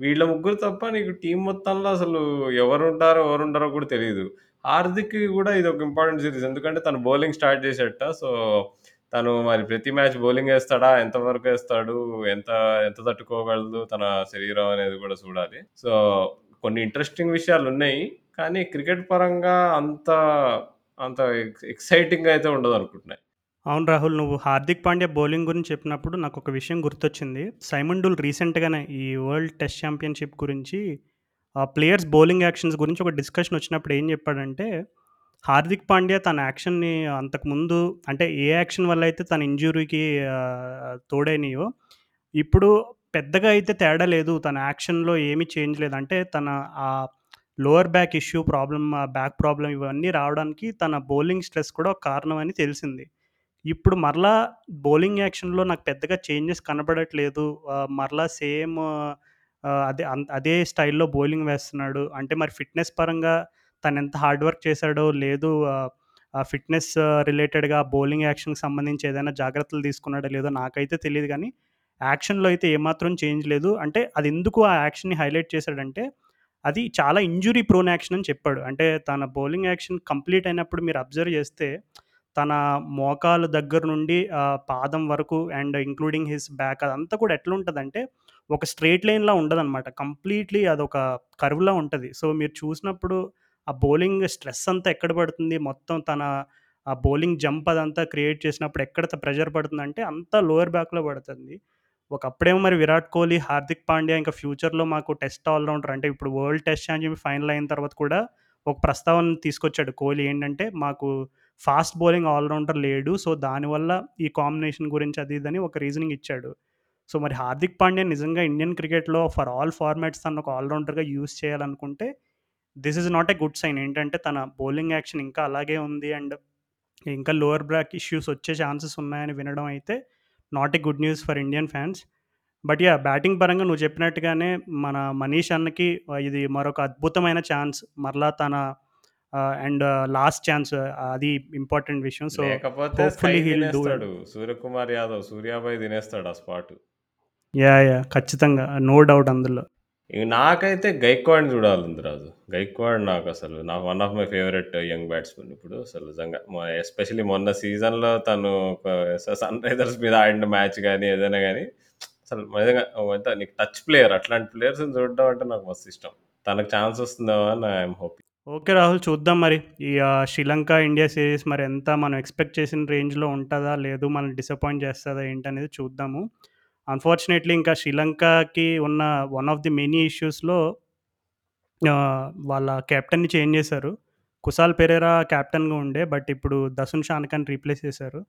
వీళ్ళ ముగ్గురు తప్ప నీకు టీమ్ మొత్తంలో అసలు ఎవరుంటారో, ఎవరుండరో కూడా తెలీదు. హార్దిక్‌కి కూడా ఇదొక ఇంపార్టెంట్ సీరీస్. ఎందుకంటే తను బౌలింగ్ స్టార్ట్ చేసేట. సో, తను మరి ప్రతి మ్యాచ్ బౌలింగ్ వేస్తాడా ఎంత వేస్తాడు ఎంత ఎంత తట్టుకోగలదు తన శరీరం అనేది కూడా చూడాలి. సో, కొన్ని ఇంట్రెస్టింగ్ విషయాలున్నాయి. కానీ క్రికెట్ పరంగా అంత అంత ఎక్స్ ఎక్సైటింగ్‌గా అయితే ఉండదనుకుంటున్నా. అవును రాహుల్. నువ్వు హార్దిక్ పాండ్యా బౌలింగ్ గురించి చెప్పినప్పుడు నాకు ఒక విషయం గుర్తొచ్చింది. సైమన్ డూల్ రీసెంట్‌గానే ఈ వరల్డ్ టెస్ట్ ఛాంపియన్‌షిప్ గురించి ఆ ప్లేయర్స్ బౌలింగ్ యాక్షన్స్ గురించి ఒక డిస్కషన్ వచ్చినప్పుడు ఏం చెప్పాడంటే, హార్దిక్ పాండ్యా తన యాక్షన్‌ని అంతకుముందు అంటే ఏ యాక్షన్ వల్ల అయితే తన ఇంజ్యూరీకి తోడైనయో, ఇప్పుడు పెద్దగా అయితే తేడా లేదు. తన యాక్షన్‌లో ఏమీ చేంజ్ లేదు. అంటే తన ఆ లోవర్ బ్యాక్ ఇష్యూ ప్రాబ్లమ్, ఆ బ్యాక్ ప్రాబ్లం ఇవన్నీ రావడానికి తన బౌలింగ్ స్ట్రెస్ కూడా ఒక కారణం అని తెలిసింది. ఇప్పుడు మరలా బౌలింగ్ యాక్షన్‌లో నాకు పెద్దగా చేంజెస్ కనబడట్లేదు మరలా సేమ్ అదే అన్ అదే స్టైల్‌లో బౌలింగ్ వేస్తున్నాడు. అంటే మరి ఫిట్‌నెస్ పరంగా తనెంత హార్డ్ వర్క్ చేశాడో, లేదు ఆ ఫిట్‌నెస్ రిలేటెడ్‌గా బౌలింగ్ యాక్షన్‌కి సంబంధించి ఏదైనా జాగ్రత్తలు తీసుకున్నాడో లేదో నాకైతే తెలియదు కానీ యాక్షన్‌లో అయితే ఏమాత్రం చేంజ్ లేదు. అంటే అది ఎందుకు ఆ యాక్షన్‌ని హైలైట్ చేశాడంటే, అది చాలా ఇంజురీ ప్రోన్ యాక్షన్ అని చెప్పాడు. అంటే తన బౌలింగ్ యాక్షన్ కంప్లీట్ అయినప్పుడు మీరు అబ్జర్వ్ చేస్తే, తన మోకాలు దగ్గర నుండి పాదం వరకు అండ్ ఇంక్లూడింగ్ హిస్ బ్యాక్ అదంతా కూడా ఎట్లుంటుందంటే ఒక స్ట్రెయిట్ లైన్‌లా ఉండదనమాట. కంప్లీట్‌లీ అదొక కర్వ్‌లా ఉంటుంది సో, మీరు చూసినప్పుడు ఆ బౌలింగ్ స్ట్రెస్ అంతా ఎక్కడ పడుతుంది? మొత్తం తన ఆ బౌలింగ్ జంప్ అదంతా క్రియేట్ చేసినప్పుడు ఎక్కడ ప్రెషర్ పడుతుందంటే, అంతా లోయర్ బ్యాక్‌లో పడుతుంది. ఒకప్పుడేమో మరి విరాట్ కోహ్లీ, హార్దిక్ పాండ్యా ఇంకా ఫ్యూచర్‌లో మాకు టెస్ట్ ఆల్ రౌండర్ అంటే ఇప్పుడు వరల్డ్ టెస్ట్ ఛాంపియన్ ఫైనల్ అయిన తర్వాత కూడా ఒక ప్రస్తావన తీసుకొచ్చాడు కోహ్లీ ఏంటంటే, మాకు ఫాస్ట్ బౌలింగ్ ఆల్రౌండర్ లేడు. సో, దానివల్ల ఈ కాంబినేషన్ గురించి అది ఇదని ఒక రీజనింగ్ ఇచ్చాడు. సో, మరి హార్దిక్ పాండ్యా నిజంగా ఇండియన్ క్రికెట్‌లో ఫర్ ఆల్ ఫార్మాట్స్ తను ఒక ఆల్ రౌండర్‌గా యూజ్ చేయాలనుకుంటే, this is not a good sign. ఏంటంటే తన బౌలింగ్ యాక్షన్ ఇంకా అలాగే ఉంది అండ్ ఇంకా లోవర్ బ్రాక్ ఇష్యూస్ వచ్చే ఛాన్సెస్ ఉన్నాయని వినడం అయితే not a good news for Indian fans. But ya batting పరంగా నువ్వు చెప్పినట్టుగానే మన మనీష్ అన్నకి ఇది మరొక అద్భుతమైన ఛాన్స్. మరలా తన అండ్ లాస్ట్ ఛాన్స్ అది ఇంపార్టెంట్ విషయం. సో, లేకపోతే. సూర్యకుమార్ యాదవ్, సూర్యాభాయ్ తినేస్తాడు ఆ స్పాటు. యాహ్! యాహ్! ఖచ్చితంగా. నో డౌట్ అందులో. నాకైతే గైక్వాడ్‌ని చూడాలుంది రాజు. గైక్వాడ్ నాకు one of my favourite young batsman ఇప్పుడు అసలు నిజంగా. మొ ఎస్పెషల్లీ మొన్న సీజన్‌లో తను సన్ రైజర్స్ మీద ఆడిన మ్యాచ్ గాని, ఏదైనా గాని అసలు నిజంగా నీకు టచ్ ప్లేయర్ అట్లాంటి ప్లేయర్స్‌ని చూడడం అంటే నాకు మస్తు ఇష్టం. తనకు ఛాన్స్ వస్తుందేమో అని I am hoping. Okay Rahul చూద్దాం మరి. ఈ శ్రీలంక, ఇండియా సీరీస్ మరి ఎంత మనం ఎక్స్‌పెక్ట్ చేసిన రేంజ్‌లో ఉంటుందా లేదు మనం డిసప్పాయింట్ చేస్తదా ఏంటనేది చూద్దాము. అన్‌ఫార్చునేట్‌లీ ఇంకా శ్రీలంకకి ఉన్న వన్ ఆఫ్ ది మెనీ ఇష్యూస్‌లో వాళ్ళ కెప్టెన్‌ని చేంజ్ చేశారు. కుసాల్ పెరేరా కెప్టెన్‌గా ఉండే. బట్ ఇప్పుడు దసున్ షాన్ఖాన్ రీప్లేస్ చేశారు.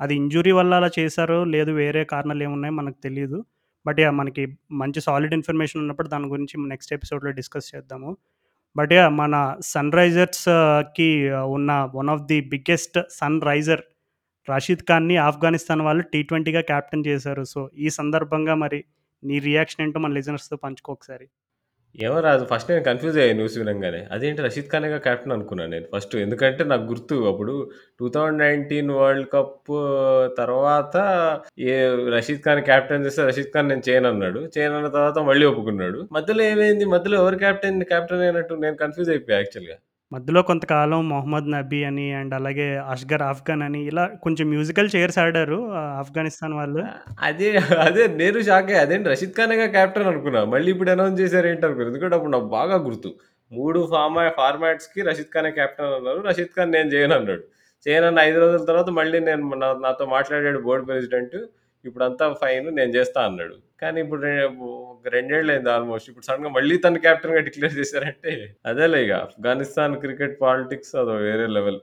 అది ఇంజురీ వల్ల అలా చేశారో, లేదు వేరే కారణాలు ఏమున్నాయో మనకు తెలియదు బట్ మనకి మంచి సాలిడ్ ఇన్ఫర్మేషన్ ఉన్నప్పుడు దాని గురించి నెక్స్ట్ ఎపిసోడ్‌లో డిస్కస్ చేద్దాము. బట్ యా మన సన్ రైజర్స్‌కి ఉన్న one of the biggest sunriser Rashid ఖాన్‌ని Afghanistan వాళ్ళు టీ ట్వంటీగా క్యాప్టెన్ చేశారు. సో, ఈ సందర్భంగా మరి నీ రియాక్షన్ ఏంటో మన లిజనర్స్‌తో పంచుకో ఒకసారి. ఏమో రాజు ఫస్ట్ నేను కన్‌ఫ్యూజ్ అయ్యాను న్యూస్ వినంగానే. అదేంటి రషీద్ ఖానేగా కెప్టెన్ అనుకున్నాను నేను ఫస్ట్. ఎందుకంటే నాకు గుర్తు అప్పుడు 2019 వరల్డ్ కప్ తర్వాత ఏ రషీద్ ఖాన్ కెప్టెన్ చేస్తే రషీద్ ఖాన్ నేను చేయనన్నాడు. చేయనన్న తర్వాత మళ్ళీ ఒప్పుకున్నాడు. మధ్యలో ఏమైంది? మధ్యలో ఎవరు కెప్టెన్ కెప్టెన్ అయినట్టు నేను కన్‌ఫ్యూజ్ అయిపోయా యాక్చువల్‌గా. మధ్యలో కొంతకాలం మొహమ్మద్ నబీ అని అండ్ అలాగే అష్గర్ ఆఫ్ఘన్ అని ఇలా కొంచెం మ్యూజికల్ చైర్స్ ఆడారు ఆఫ్ఘనిస్తాన్ వాళ్ళు. అదే అదే నేను షాక్ అయ్యా. అదేంటి రషీద్ ఖానేగా క్యాప్టెన్ అనుకున్నా. మళ్ళీ ఇప్పుడు అనౌన్స్ చేశారు ఏంటి అనుకున్నా. ఎందుకంటే అప్పుడు నాకు బాగా గుర్తు. 3 ఫార్మా ఫార్మాట్స్‌కి రషీద్ ఖానే కెప్టెన్ అన్నారు. రషీద్ ఖాన్ నేను చేయనన్నాడు. చేయనన్న 5 రోజుల తర్వాత మళ్ళీ నేను నా నాతో మాట్లాడాడు బోర్డ్ ప్రెసిడెంట్. ఇప్పుడంతా ఫైన్ నేను చేస్తా అన్నాడు. కానీ ఇప్పుడు రె రెండేళ్ళయింది ఆల్‌మోస్ట్. ఇప్పుడు సడెన్‌గా మళ్ళీ తను కెప్టెన్‌గా డిక్లేర్ చేశారంటే అదేలే ఇగ ఆఫ్ఘనిస్తాన్ క్రికెట్ పాలిటిక్స్ అదో వేరే లెవెల్.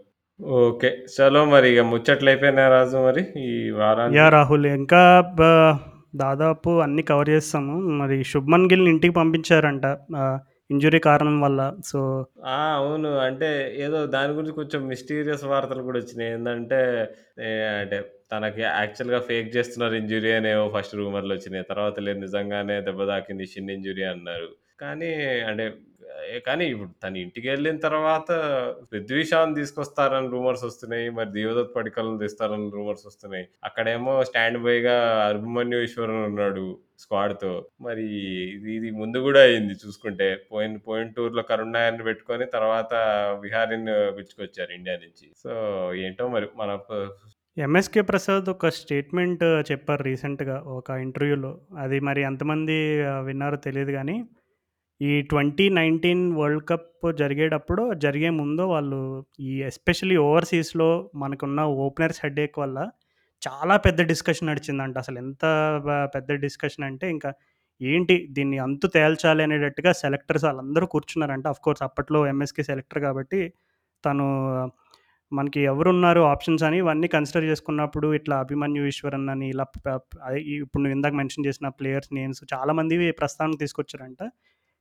ఓకే. చలో మరి ఇగ ముచ్చట్లయిపోయినాయా రాజు మరి ఈ వారానికి? యాహ్! రాహుల్ ఇంకా దాదాపు అన్నీ కవర్ చేసాము. మరి శుభ్‌మన్ గిల్‌ని ఇంటికి పంపించారంట. ఆహ్, ఇంజ్యూరీ కారణం వల్ల. సో! అవును. అంటే ఏదో దాని గురించి కొంచెం మిస్టీరియస్ వార్తలు కూడా వచ్చినాయి. ఏందంటే ఏ అంటే తనకి యాక్చువల్‌గా ఫేక్ చేస్తున్నారు ఇంజ్యూరీ అనేవో ఫస్ట్ రూమర్‌లొచ్చినాయి. తర్వాత లేదు నిజంగానే దెబ్బ తాకింది షిన్ ఇంజ్యూరీ అన్నారు. కానీ అంటే కానీ ఇప్పుడు తను ఇంటికెళ్ళిన తర్వాత పృథ్వీ షాని తీసుకొస్తారని రూమర్స్ వస్తున్నాయి. మరి దేవదత్ పడిక్కల్‌ని తెస్తారని రూమర్స్ వస్తున్నాయి. అక్కడేమో స్టాండ్ బైగా అభిమన్యు ఈశ్వరన్ ఉన్నాడు స్క్వాడ్‌తో. మరి ఇది ఇది ముందు గూడా అయింది చూసుకుంటే. పోయిన పోయిన టూర్‌లో కరుణ్ నాయర్‌ని పెట్టుకొని తర్వాత విహారీని పిలుచుకొచ్చారు ఇండియా నుంచి. సో, ఏంటో మరి మన ప ఎంఎస్‌కే ప్రసాద్ ఒక స్టేట్మెంట్ uh, చెప్పారు రీసెంట్‌గా ఒక ఇంటర్వ్యూలో. అది మరి ఎంతమంది uh, విన్నారో తెలియదు కానీ ఈ 2019 వరల్డ్ కప్ జరిగేటప్పుడు జరిగే ముందు వాళ్ళు ఈ ఎస్పెషల్లీ ఓవర్‌సీస్‌లో మనకున్న ఓపెనర్స్ హెడేక్ వల్ల చాలా పెద్ద డిస్కషన్ నడిచిందంట. అసలు ఎంత పెద్ద డిస్కషన్ అంటే ఇంకా ఏంటి దీన్ని అంతు తేల్చాలి అనేటట్టుగా సెలెక్టర్స్ వాళ్ళందరూ కూర్చున్నారంట. ఆఫ్‌కోర్స్ అప్పట్లో ఎంఎస్‌కే సెలెక్టర్ కాబట్టి తను మనకి ఎవరున్నారు ఆప్షన్స్ అని ఇవన్నీ కన్సిడర్ చేసుకున్నప్పుడు ఇట్లా అభిమన్యు ఈశ్వరన్ అని ఇలా ఇప్పుడు నువ్వు ఇందాక మెన్షన్ చేసిన ప్లేయర్స్ నేమ్స్ చాలామంది ప్రస్తావనకు తీసుకొచ్చారంట.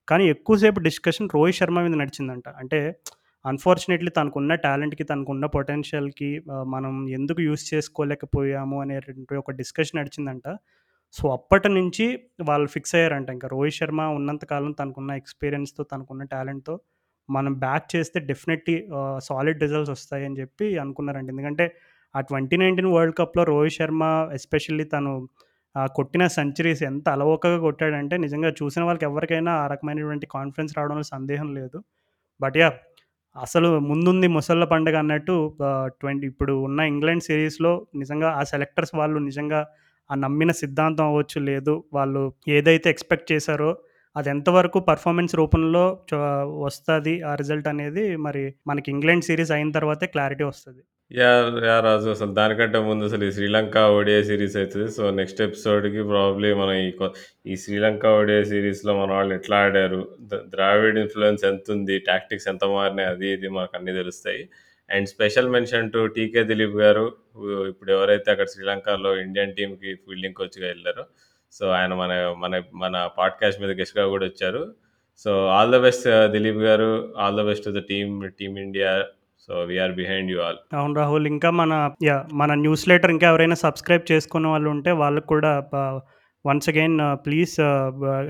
కానీ ఎక్కువసేపు డిస్కషన్ రోహిత్ శర్మ మీద నడిచిందంట. అంటే అన్‌ఫార్చునేట్‌లీ తనకున్న టాలెంట్‌కి, తనకున్న పొటెన్షియల్‌కి మనం ఎందుకు యూజ్ చేసుకోలేకపోయాము అనేటువంటి ఒక డిస్కషన్ నడిచిందంట. సో, అప్పటి నుంచి వాళ్ళు ఫిక్స్ అయ్యారంట. ఇంకా రోహిత్ శర్మ ఉన్నంత కాలం తనకున్న ఎక్స్‌పీరియన్స్‌తో, తనకున్న టాలెంట్‌తో మనం బ్యాక్ చేస్తే డెఫినెట్‌లీ సాలిడ్ రిజల్ట్స్ వస్తాయని చెప్పి అనుకున్నారండి ఎందుకంటే ఆ 2019 వరల్డ్ కప్‌లో రోహిత్ శర్మ ఎస్పెషల్లీ తను కొట్టిన సెంచరీస్ ఎంత అలవోకగా కొట్టాడంటే నిజంగా చూసిన వాళ్ళకి ఎవరికైనా ఆ రకమైనటువంటి కాన్ఫిడెన్స్ రావడంలో సందేహం లేదు. బట్ యా అసలు ముందుంది ముసళ్ళ పండుగ అన్నట్టు ట్వంటీ ఇప్పుడు ఉన్న ఇంగ్లాండ్ సిరీస్లో నిజంగా ఆ సెలెక్టర్స్ వాళ్ళు నిజంగా ఆ నమ్మిన సిద్ధాంతం అవ్వచ్చు, లేదు వాళ్ళు ఏదైతే ఎక్స్‌పెక్ట్ చేశారో అది ఎంతవరకు పర్ఫార్మెన్స్ రూపంలో చ ఆ రిజల్ట్ అనేది మరి మనకి ఇంగ్లాండ్ సిరీస్ అయిన తర్వాతే క్లారిటీ వస్తుంది యా రాజు అసలు దానికంటే ముందు అసలు ఈ శ్రీలంక ఓడిఐ సిరీస్ అవుతుంది సో, నెక్స్ట్ ఎపిసోడ్‌కి ప్రాబ్లీ మనం ఈ ఈ శ్రీలంక ఓడిఐ సిరీస్లో మన వాళ్ళు ఎట్లా ఆడారు? ద ఇన్ఫ్లుయెన్స్ ఎంత ఉంది టాక్టిక్స్ ఎంత మారినాయి? అది ఇది మనకన్నీ తెలుస్తాయి. And special mention to TK Dileep గారు. ఇప్పుడు ఎవరైతే అక్కడ శ్రీలంకలో ఇండియన్ టీమ్‌కి ఫీల్డింగ్ కోచ్‌గా వెళ్ళారో సో, ఆయన మన మన మన పాడ్‌కాస్ట్ మీద గెస్ట్‌గా కూడా వచ్చారు. So, all the best Dileep గారు. All the best to the team, team India. So, we are behind you all. అవును రాహుల్. ఇంకా మన యా మన న్యూస్ లెటర్ ఇంకా ఎవరైనా సబ్స్క్రైబ్ చేసుకున్న వాళ్ళు ఉంటే వాళ్ళకు కూడా once again please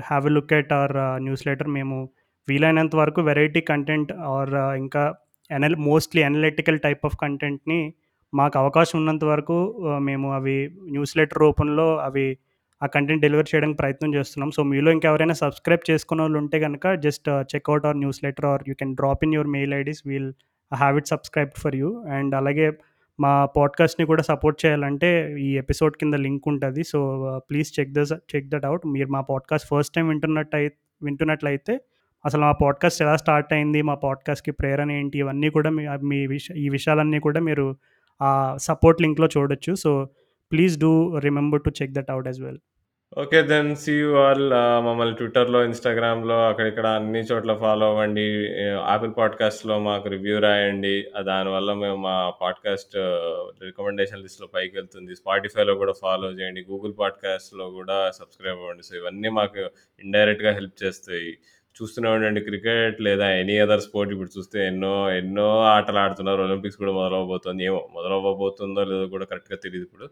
have a look at our newsletter. మేము వీలైనంత వరకు వెరైటీ కంటెంట్ ఆర్ ఇంకా ఎనల్ మోస్ట్‌లీ అనలిటికల్ టైప్ ఆఫ్ కంటెంట్‌ని మాకు అవకాశం ఉన్నంత వరకు uh, మేము అవి న్యూస్ లెటర్ రూపంలో అవి ఆ కంటెంట్ డెలివర్ చేయడానికి ప్రయత్నం చేస్తున్నాం. సో, మీలో ఇంకెవరైనా సబ్స్క్రైబ్ చేసుకున్నోళ్ళు ఉంటే కనుక just check out our newsletter or you can drop in your mail IDs we'll have it subscribed for you. And అలాగే మా పాడ్‌కాస్ట్‌ని కూడా సపోర్ట్ చేయాలంటే ఈ ఎపిసోడ్ కింద లింక్ ఉంటుంది so, please check this check that out మీరు మా పాడ్‌కాస్ట్ ఫస్ట్ టైం వింటున్నట్టయి వింటున్నట్లయితే అసలు మా పాడ్‌కాస్ట్ ఎలా స్టార్ట్ అయింది, మా పాడ్‌కాస్ట్‌కి ప్రేరణ ఏంటి, ఇవన్నీ కూడా మీ మీ విష ఈ విషయాలన్నీ కూడా మీరు ఆ సపోర్ట్ లింక్‌లో చూడొచ్చు. So, please do remember to check that out as well. Okay. Then see you all. మమ్మల్ని ట్విట్టర్‌లో, ఇన్‌స్టాగ్రామ్‌లో అక్కడిక్కడ అన్ని చోట్ల ఫాలో అవ్వండి. యాపిల్ పాడ్‌కాస్ట్‌లో మాకు రివ్యూ రాయండి. దానివల్ల మేము మా పాడ్‌కాస్ట్ రికమెండేషన్ లిస్ట్‌లో పైకెళ్తుంది. స్పాటిఫైలో కూడా ఫాలో చేయండి. గూగుల్ పాడ్‌కాస్ట్‌లో కూడా సబ్స్క్రైబ్ అవ్వండి. సో, ఇవన్నీ మాకు ఇండైరెక్ట్‌గా హెల్ప్ చేస్తాయి. చూస్తూనే ఉండండి క్రికెట్ లేదా ఎనీ అదర్ స్పోర్ట్ ఇప్పుడు చూస్తే ఎన్నో ఎన్నో ఆటలు ఆడుతున్నారు. ఒలింపిక్స్ కూడా మొదలవ్వబోతోంది. ఏమో మొదలవ్వబోతుందో లేదో కూడా కరెక్ట్‌గా తెలియదు ఇప్పుడు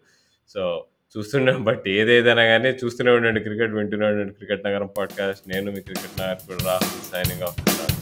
సో, చూస్తున్నాం బట్ ఏదేదైనా కానీ చూస్తూనే ఉండండి క్రికెట్, వింటూనే ఉండండి క్రికెట్ నగరం పాడ్‌కాస్ట్. నేను మీ క్రికెట్ నాయకుడు రాహుల్ సైనింగ్ ఆఫ్.